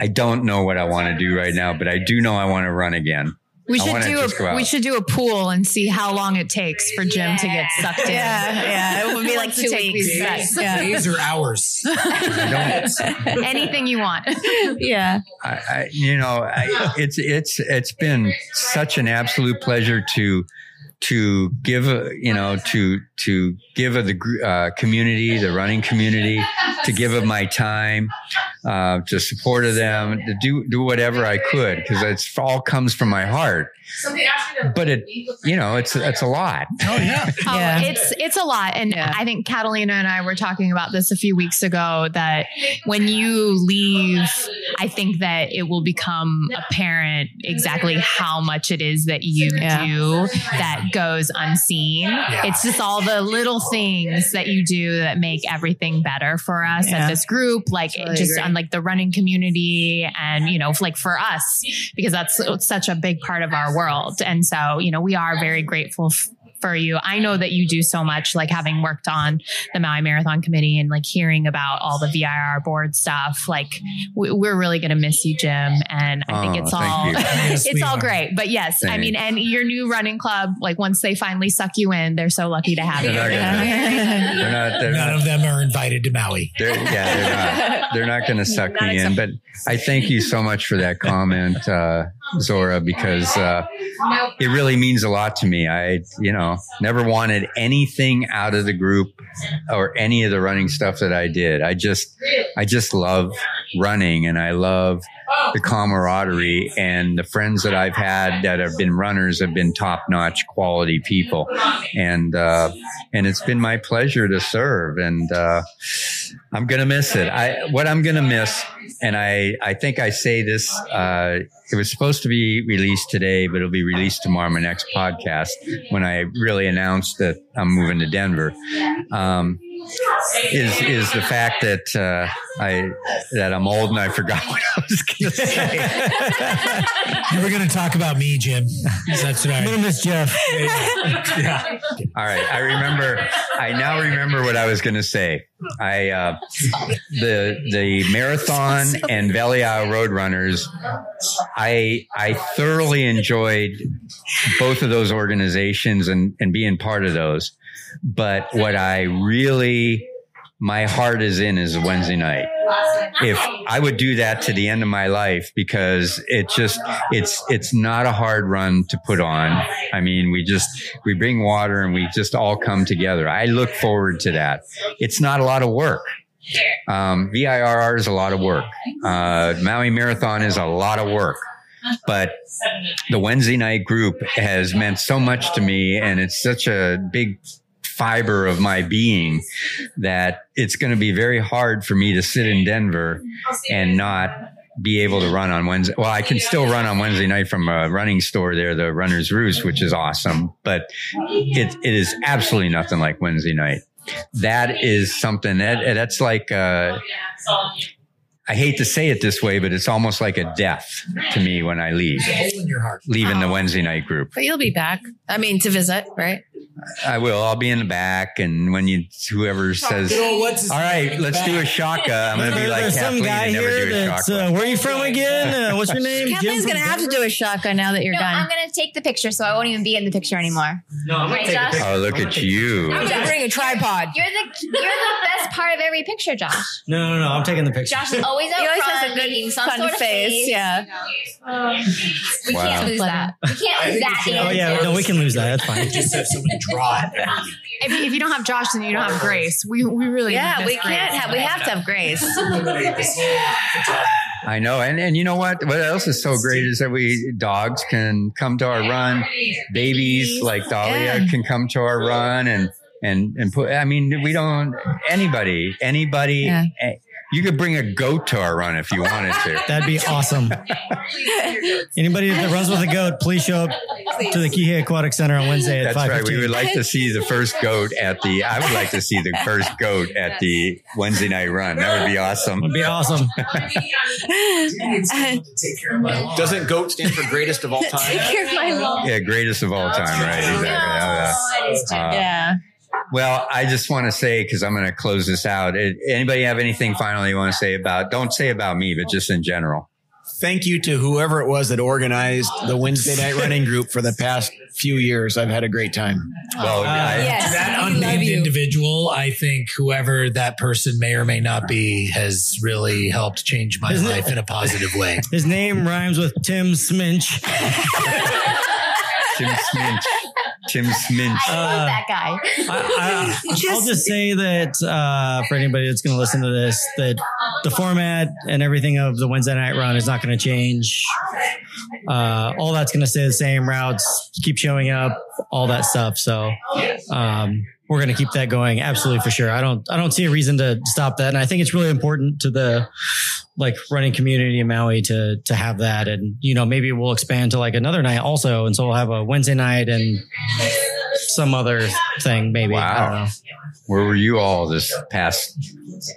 I don't know what I want to do right now, but I do know I want to run again. We I should do a we should do a pool and see how long it takes for Jim to get sucked in. Yeah. Yeah. It would be like to two take weeks. these steps. Yeah. Days or hours. Anything you want. Yeah. I, I you know, I, it's it's it's been such an absolute pleasure to to give you know to to give of the uh, community, the running community, to give of my time, uh, to support of them, to do do whatever I could because it's all comes from my heart. But it, you know, it's it's a lot. Oh, yeah. Oh, it's it's a lot, and Yeah. I think Catalina and I were talking about this a few weeks ago. That when you leave, I think that it will become apparent exactly how much it is that you Yeah. do that goes unseen. It's just all the little things that you do that make everything better for us Yeah. at this group, like Totally just agree. on like the running community, and you know, like for us because that's such a big part of our world. And so, you know, we are very grateful f- for you. I know that you do so much, like having worked on the Maui Marathon Committee and like hearing about all the VIR board stuff. Like we, we're really going to miss you, Jim. And I think Oh, it's all. Yes, it's all are. great. But yes, I mean, and your new running club, like once they finally suck you in, they're so lucky to have you. They're not gonna- they're not. They're None not of them are invited to Maui. They're, yeah, they're not. They're not going to suck Not me in. But I thank you so much for that comment, uh, Zora, because uh, it really means a lot to me. I, you know, never wanted anything out of the group or any of the running stuff that I did. I just, I just love running, and I love the camaraderie and the friends that I've had that have been runners have been top notch quality people. And, uh, and it's been my pleasure to serve. And, uh, I'm going to miss it. I, what I'm going to miss, and I, I think I say this, uh, it was supposed to be released today, but it'll be released tomorrow, my next podcast, when I really announced that I'm moving to Denver. Um, is is the fact that uh, I that I'm old and I forgot what I was going to say. You were going to talk about me, Jim. That's I'm right. gonna miss Jeff. Yeah. All right, I remember. I now remember what I was going to say. I uh, the the marathon and Valley Isle Road Runners. I I thoroughly enjoyed both of those organizations and and being part of those. But what I really my heart is in is Wednesday night. If I would do that to the end of my life because it just it's it's not a hard run to put on. I mean, we just we bring water and we just all come together. I look forward to that. It's not a lot of work. Um, VIRR is a lot of work. Uh, Maui Marathon is a lot of work. But the Wednesday night group has meant so much to me, and it's such a big fiber of my being that it's going to be very hard for me to sit in Denver and not be able to run on Wednesday. Well, I can still run on Wednesday night from a running store there, the Runner's Roost, which is awesome, but it, it is absolutely nothing like Wednesday night. That is something that that's like, uh, I hate to say it this way, but it's almost like a death to me when I leave, Hole in your heart. leaving the Wednesday night group. But you'll be back. I mean, to visit, right? I will. I'll be in the back, and when you whoever says, Good old what's his "All right, let's do a shaka," I'm going to be like There's some Kathleen guy and never here do a that's. shaka. Uh, where are you from again? Uh, what's your name? Kathleen's Jim going to from have to do a shotgun now that you're No, done. I'm gonna take the picture, so I won't even be in the picture anymore. No, I'm gonna Right, take a Josh? picture. oh, look at you! I'm gonna bring a tripod. You're the you're the best part of every picture, Josh. No, no, no. I'm taking the picture. Josh is always out He always front, has a good making some fun sort of face, face. yeah. We Wow. can't lose that. We can't lose that. Oh yeah, no, we can lose that. That's fine. Just have someone draw it. If, if you don't have Josh, then you don't have Grace. We we really yeah, miss we can't Grace. have, we have to have Grace. I know, and and you know what? What else is so great is that we dogs can come to our run, babies like Dahlia Yeah. can come to our run, and and and put. I mean, we don't anybody anybody. Yeah. You could bring a goat to our run if you wanted to. That'd be awesome. Anybody that runs with a goat, please show up to the Kihei Aquatic Center on Wednesday at That's five right. We would like to see the first goat at the. I would like to see the first goat at the Wednesday night run. That would be awesome. It'd be awesome. Doesn't GOAT stand for greatest of all time? Take care of my lawn. Yeah, greatest of all time, right? Exactly. Uh, yeah. Well, I just want to say because I'm going to close this out. Eh, anybody have anything finally you want to say about? Don't say about me, but just in general. Thank you to whoever it was that organized the Wednesday night running group for the past few years. I've had a great time. Well, I, Yes, That unnamed individual, I think whoever that person may or may not be has really helped change my Isn't it- life in a positive way. His name rhymes with Tim Sminch. Tim Sminch. Tim Sminch. I love that guy. I, I, I'll just say that uh, for anybody that's going to listen to this, that the format and everything of the Wednesday night run is not going to change. Uh, all that's going to stay the same. Routes keep showing up, all that stuff. So um, we're going to keep that going, absolutely for sure. I don't, I don't see a reason to stop that, and I think it's really important to the like running community in Maui to to have that, and you know maybe we'll expand to like another night also, and so we'll have a Wednesday night and some other thing maybe. I don't Wow. know. Where were you all this past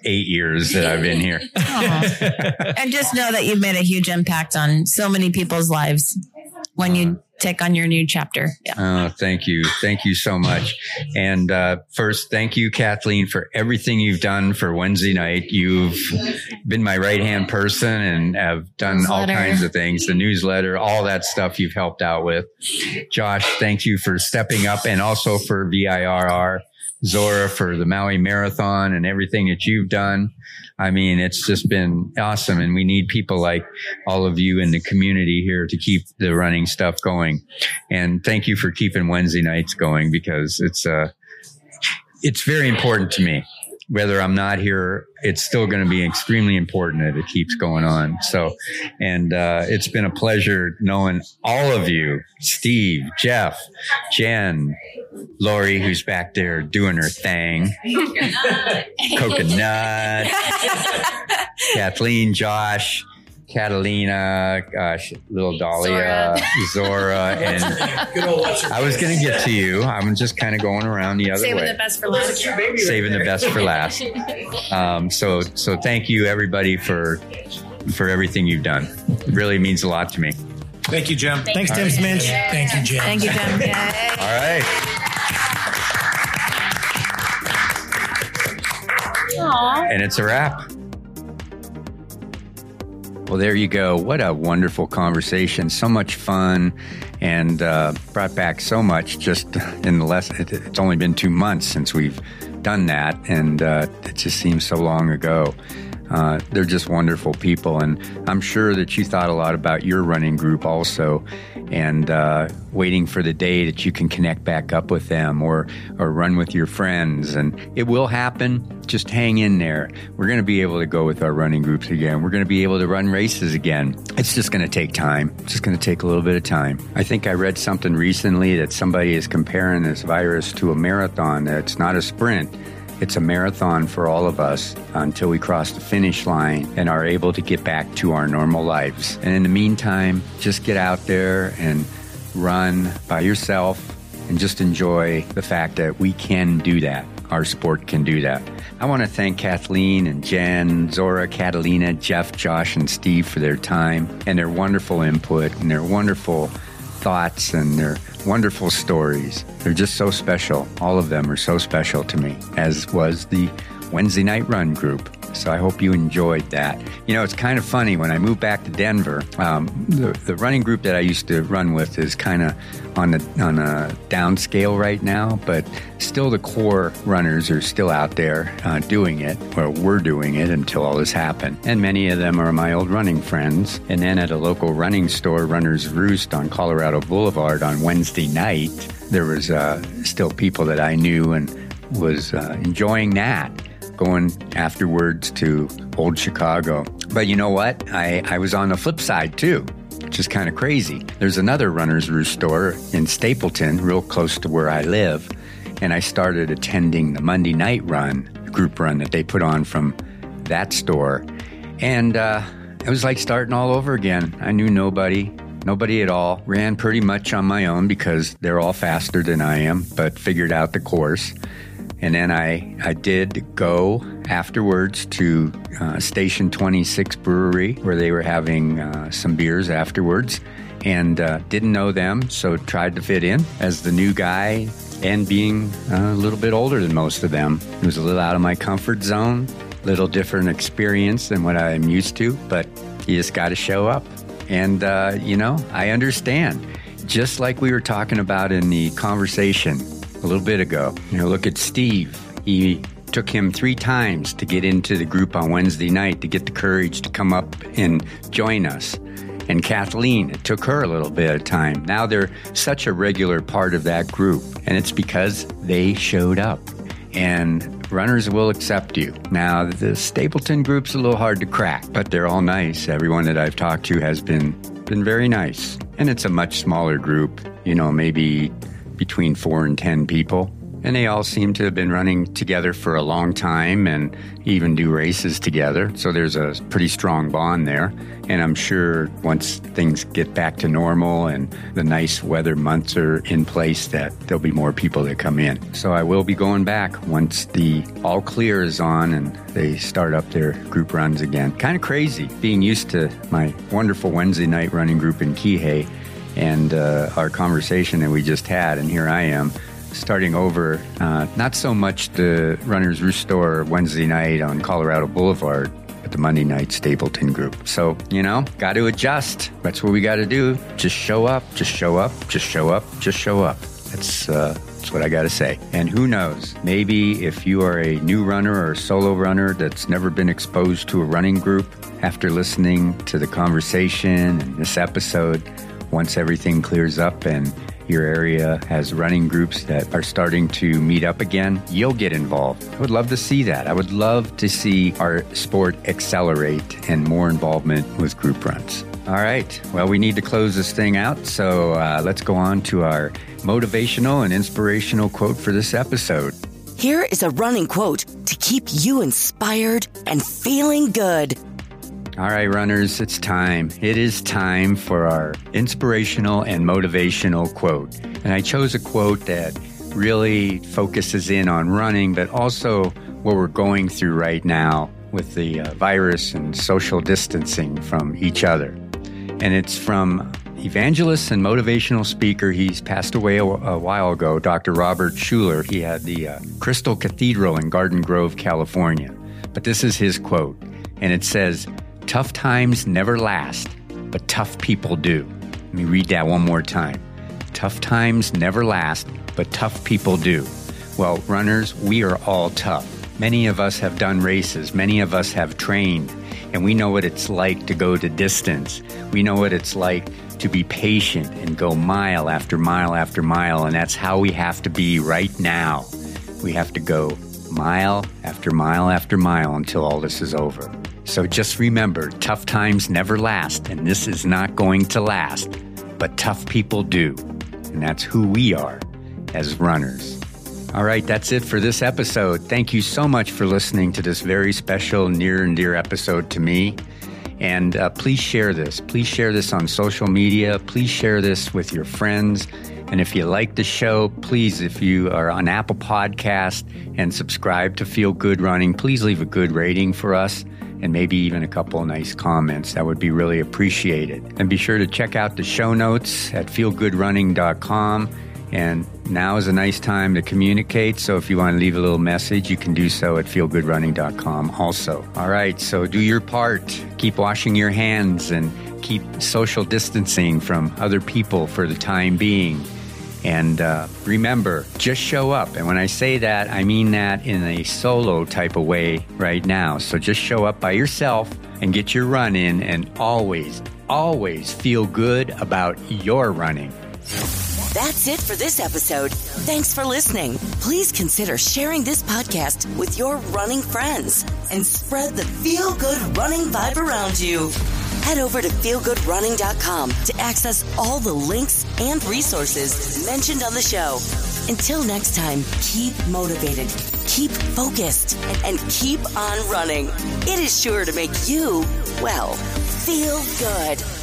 eight years that I've been here? and just know that you've made a huge impact on so many people's lives. When you take on your new chapter. Yeah. Oh, thank you. Thank you so much. And uh, first, thank you, Kathleen, for everything you've done for Wednesday night. You've been my right hand person and have done all kinds of things the newsletter, all that stuff you've helped out with. Josh, thank you for stepping up and also for VIRR. Zora for the Maui Marathon and everything that you've done. I mean, it's just been awesome. And we need people like all of you in the community here to keep the running stuff going. And thank you for keeping Wednesday nights going because it's, uh, it's very important to me. Whether I'm not here, it's still going to be extremely important that it keeps going on. So, and, uh, it's been a pleasure knowing all of you, Steve, Jeff, Jen, Lori, who's back there doing her thing, Coconut, Kathleen, Josh, Catalina, gosh, little Dahlia, Zora, and I was going to get to you. I'm just kind of going around the other Saving way the best for last. saving the best for last. Um, so, so thank you everybody for for everything you've done. It really means a lot to me. Thank you, Jim. Thanks, Tim Sminch. Thank you, Jim. Thank you, Jim. All right. Aww. And it's a wrap. Well, there you go. What a wonderful conversation. So much fun and uh, brought back so much just in the less, it, it's only been two months since we've done that. And uh, it just seems so long ago. Uh, they're just wonderful people. And I'm sure that you thought a lot about your running group also and uh, waiting for the day that you can connect back up with them or, or run with your friends. And it will happen. Just hang in there. We're going to be able to go with our running groups again. We're going to be able to run races again. It's just going to take time. It's just going to take a little bit of time. I think I read something recently that somebody is comparing this virus to a marathon. It's not a sprint. It's a marathon for all of us until we cross the finish line and are able to get back to our normal lives. And in the meantime, just get out there and run by yourself and just enjoy the fact that we can do that. Our sport can do that. I want to thank Kathleen and Jen, Zora, Catalina, Jeff, Josh, and Steve for their time and their wonderful input and their wonderful thoughts and their wonderful stories. They're just so special. All of them are so special to me, as was the Wednesday Night Run group. So I hope you enjoyed that. You know, it's kind of funny when I moved back to Denver. Um, the, the running group that I used to run with is kind of on the on a downscale right now, but still the core runners are still out there uh, doing it, or we're doing it until all this happened. And many of them are my old running friends. And then at a local running store, Runner's Roost on Colorado Boulevard on Wednesday night, there was uh, still people that I knew and was uh, enjoying that going afterwards to old Chicago. But you know what? I, I was on the flip side too, which is kind of crazy. There's another Runner's Roost store in Stapleton, real close to where I live. And I started attending the Monday night run, group run that they put on from that store. And uh, it was like starting all over again. I knew nobody, nobody at all. Ran pretty much on my own because they're all faster than I am, but figured out the course. And then I, I did go afterwards to uh, Station 26 Brewery where they were having uh, some beers afterwards and uh, didn't know them, so tried to fit in as the new guy and being uh, a little bit older than most of them. It was a little out of my comfort zone, a little different experience than what I'm used to, but you just got to show up. And, uh, you know, I understand. Just like we were talking about in the conversation a little bit ago. You know, look at Steve. He took him three times to get into the group on Wednesday night to get the courage to come up and join us. And Kathleen, it took her a little bit of time. Now they're such a regular part of that group, and it's because they showed up. And runners will accept you. Now, the Stapleton group's a little hard to crack, but they're all nice. Everyone that I've talked to has been been very nice. And it's a much smaller group, you know, maybe between four and 10 people. And they all seem to have been running together for a long time and even do races together. So there's a pretty strong bond there. And I'm sure once things get back to normal and the nice weather months are in place, that there'll be more people that come in. So I will be going back once the all clear is on and they start up their group runs again. Kind of crazy being used to my wonderful Wednesday night running group in Kihei and uh, our conversation that we just had. And here I am starting over, uh, not so much the Runner's Roost Wednesday night on Colorado Boulevard, but the Monday night Stapleton group. So, you know, got to adjust. That's what we got to do. Just show up, just show up, just show up, just show up. That's, uh, that's what I got to say. And who knows, maybe if you are a new runner or a solo runner that's never been exposed to a running group, after listening to the conversation and this episode, once everything clears up and your area has running groups that are starting to meet up again, you'll get involved. I would love to see that. I would love to see our sport accelerate and more involvement with group runs. All right. Well, we need to close this thing out. So uh, let's go on to our motivational and inspirational quote for this episode. Here is a running quote to keep you inspired and feeling good. All right, runners, it's time. It is time for our inspirational and motivational quote. And I chose a quote that really focuses in on running, but also what we're going through right now with the uh, virus and social distancing from each other. And it's from evangelist and motivational speaker. He's passed away a, a while ago, Dr. Robert Schuller. He had the uh, Crystal Cathedral in Garden Grove, California. But this is his quote, and it says, Tough times never last, but tough people do. Let me read that one more time. Tough times never last, but tough people do. Well, runners, we are all tough. Many of us have done races, many of us have trained, and we know what it's like to go to distance. We know what it's like to be patient and go mile after mile after mile, and that's how we have to be right now. We have to go mile after mile after mile until all this is over. So just remember tough times never last, and this is not going to last, but tough people do. And that's who we are as runners. All right, that's it for this episode. Thank you so much for listening to this very special, near and dear episode to me. And uh, please share this. Please share this on social media. Please share this with your friends. And if you like the show, please, if you are on Apple Podcast and subscribe to Feel Good Running, please leave a good rating for us and maybe even a couple nice comments. That would be really appreciated. And be sure to check out the show notes at feelgoodrunning.com. And now is a nice time to communicate. So if you want to leave a little message, you can do so at feelgoodrunning.com also. All right, so do your part. Keep washing your hands and keep social distancing from other people for the time being. And uh, remember, just show up. And when I say that, I mean that in a solo type of way right now. So just show up by yourself and get your run in, and always, always feel good about your running. That's it for this episode. Thanks for listening. Please consider sharing this podcast with your running friends and spread the feel good running vibe around you. Head over to feelgoodrunning.com to access all the links and resources mentioned on the show. Until next time, keep motivated, keep focused, and keep on running. It is sure to make you, well, feel good.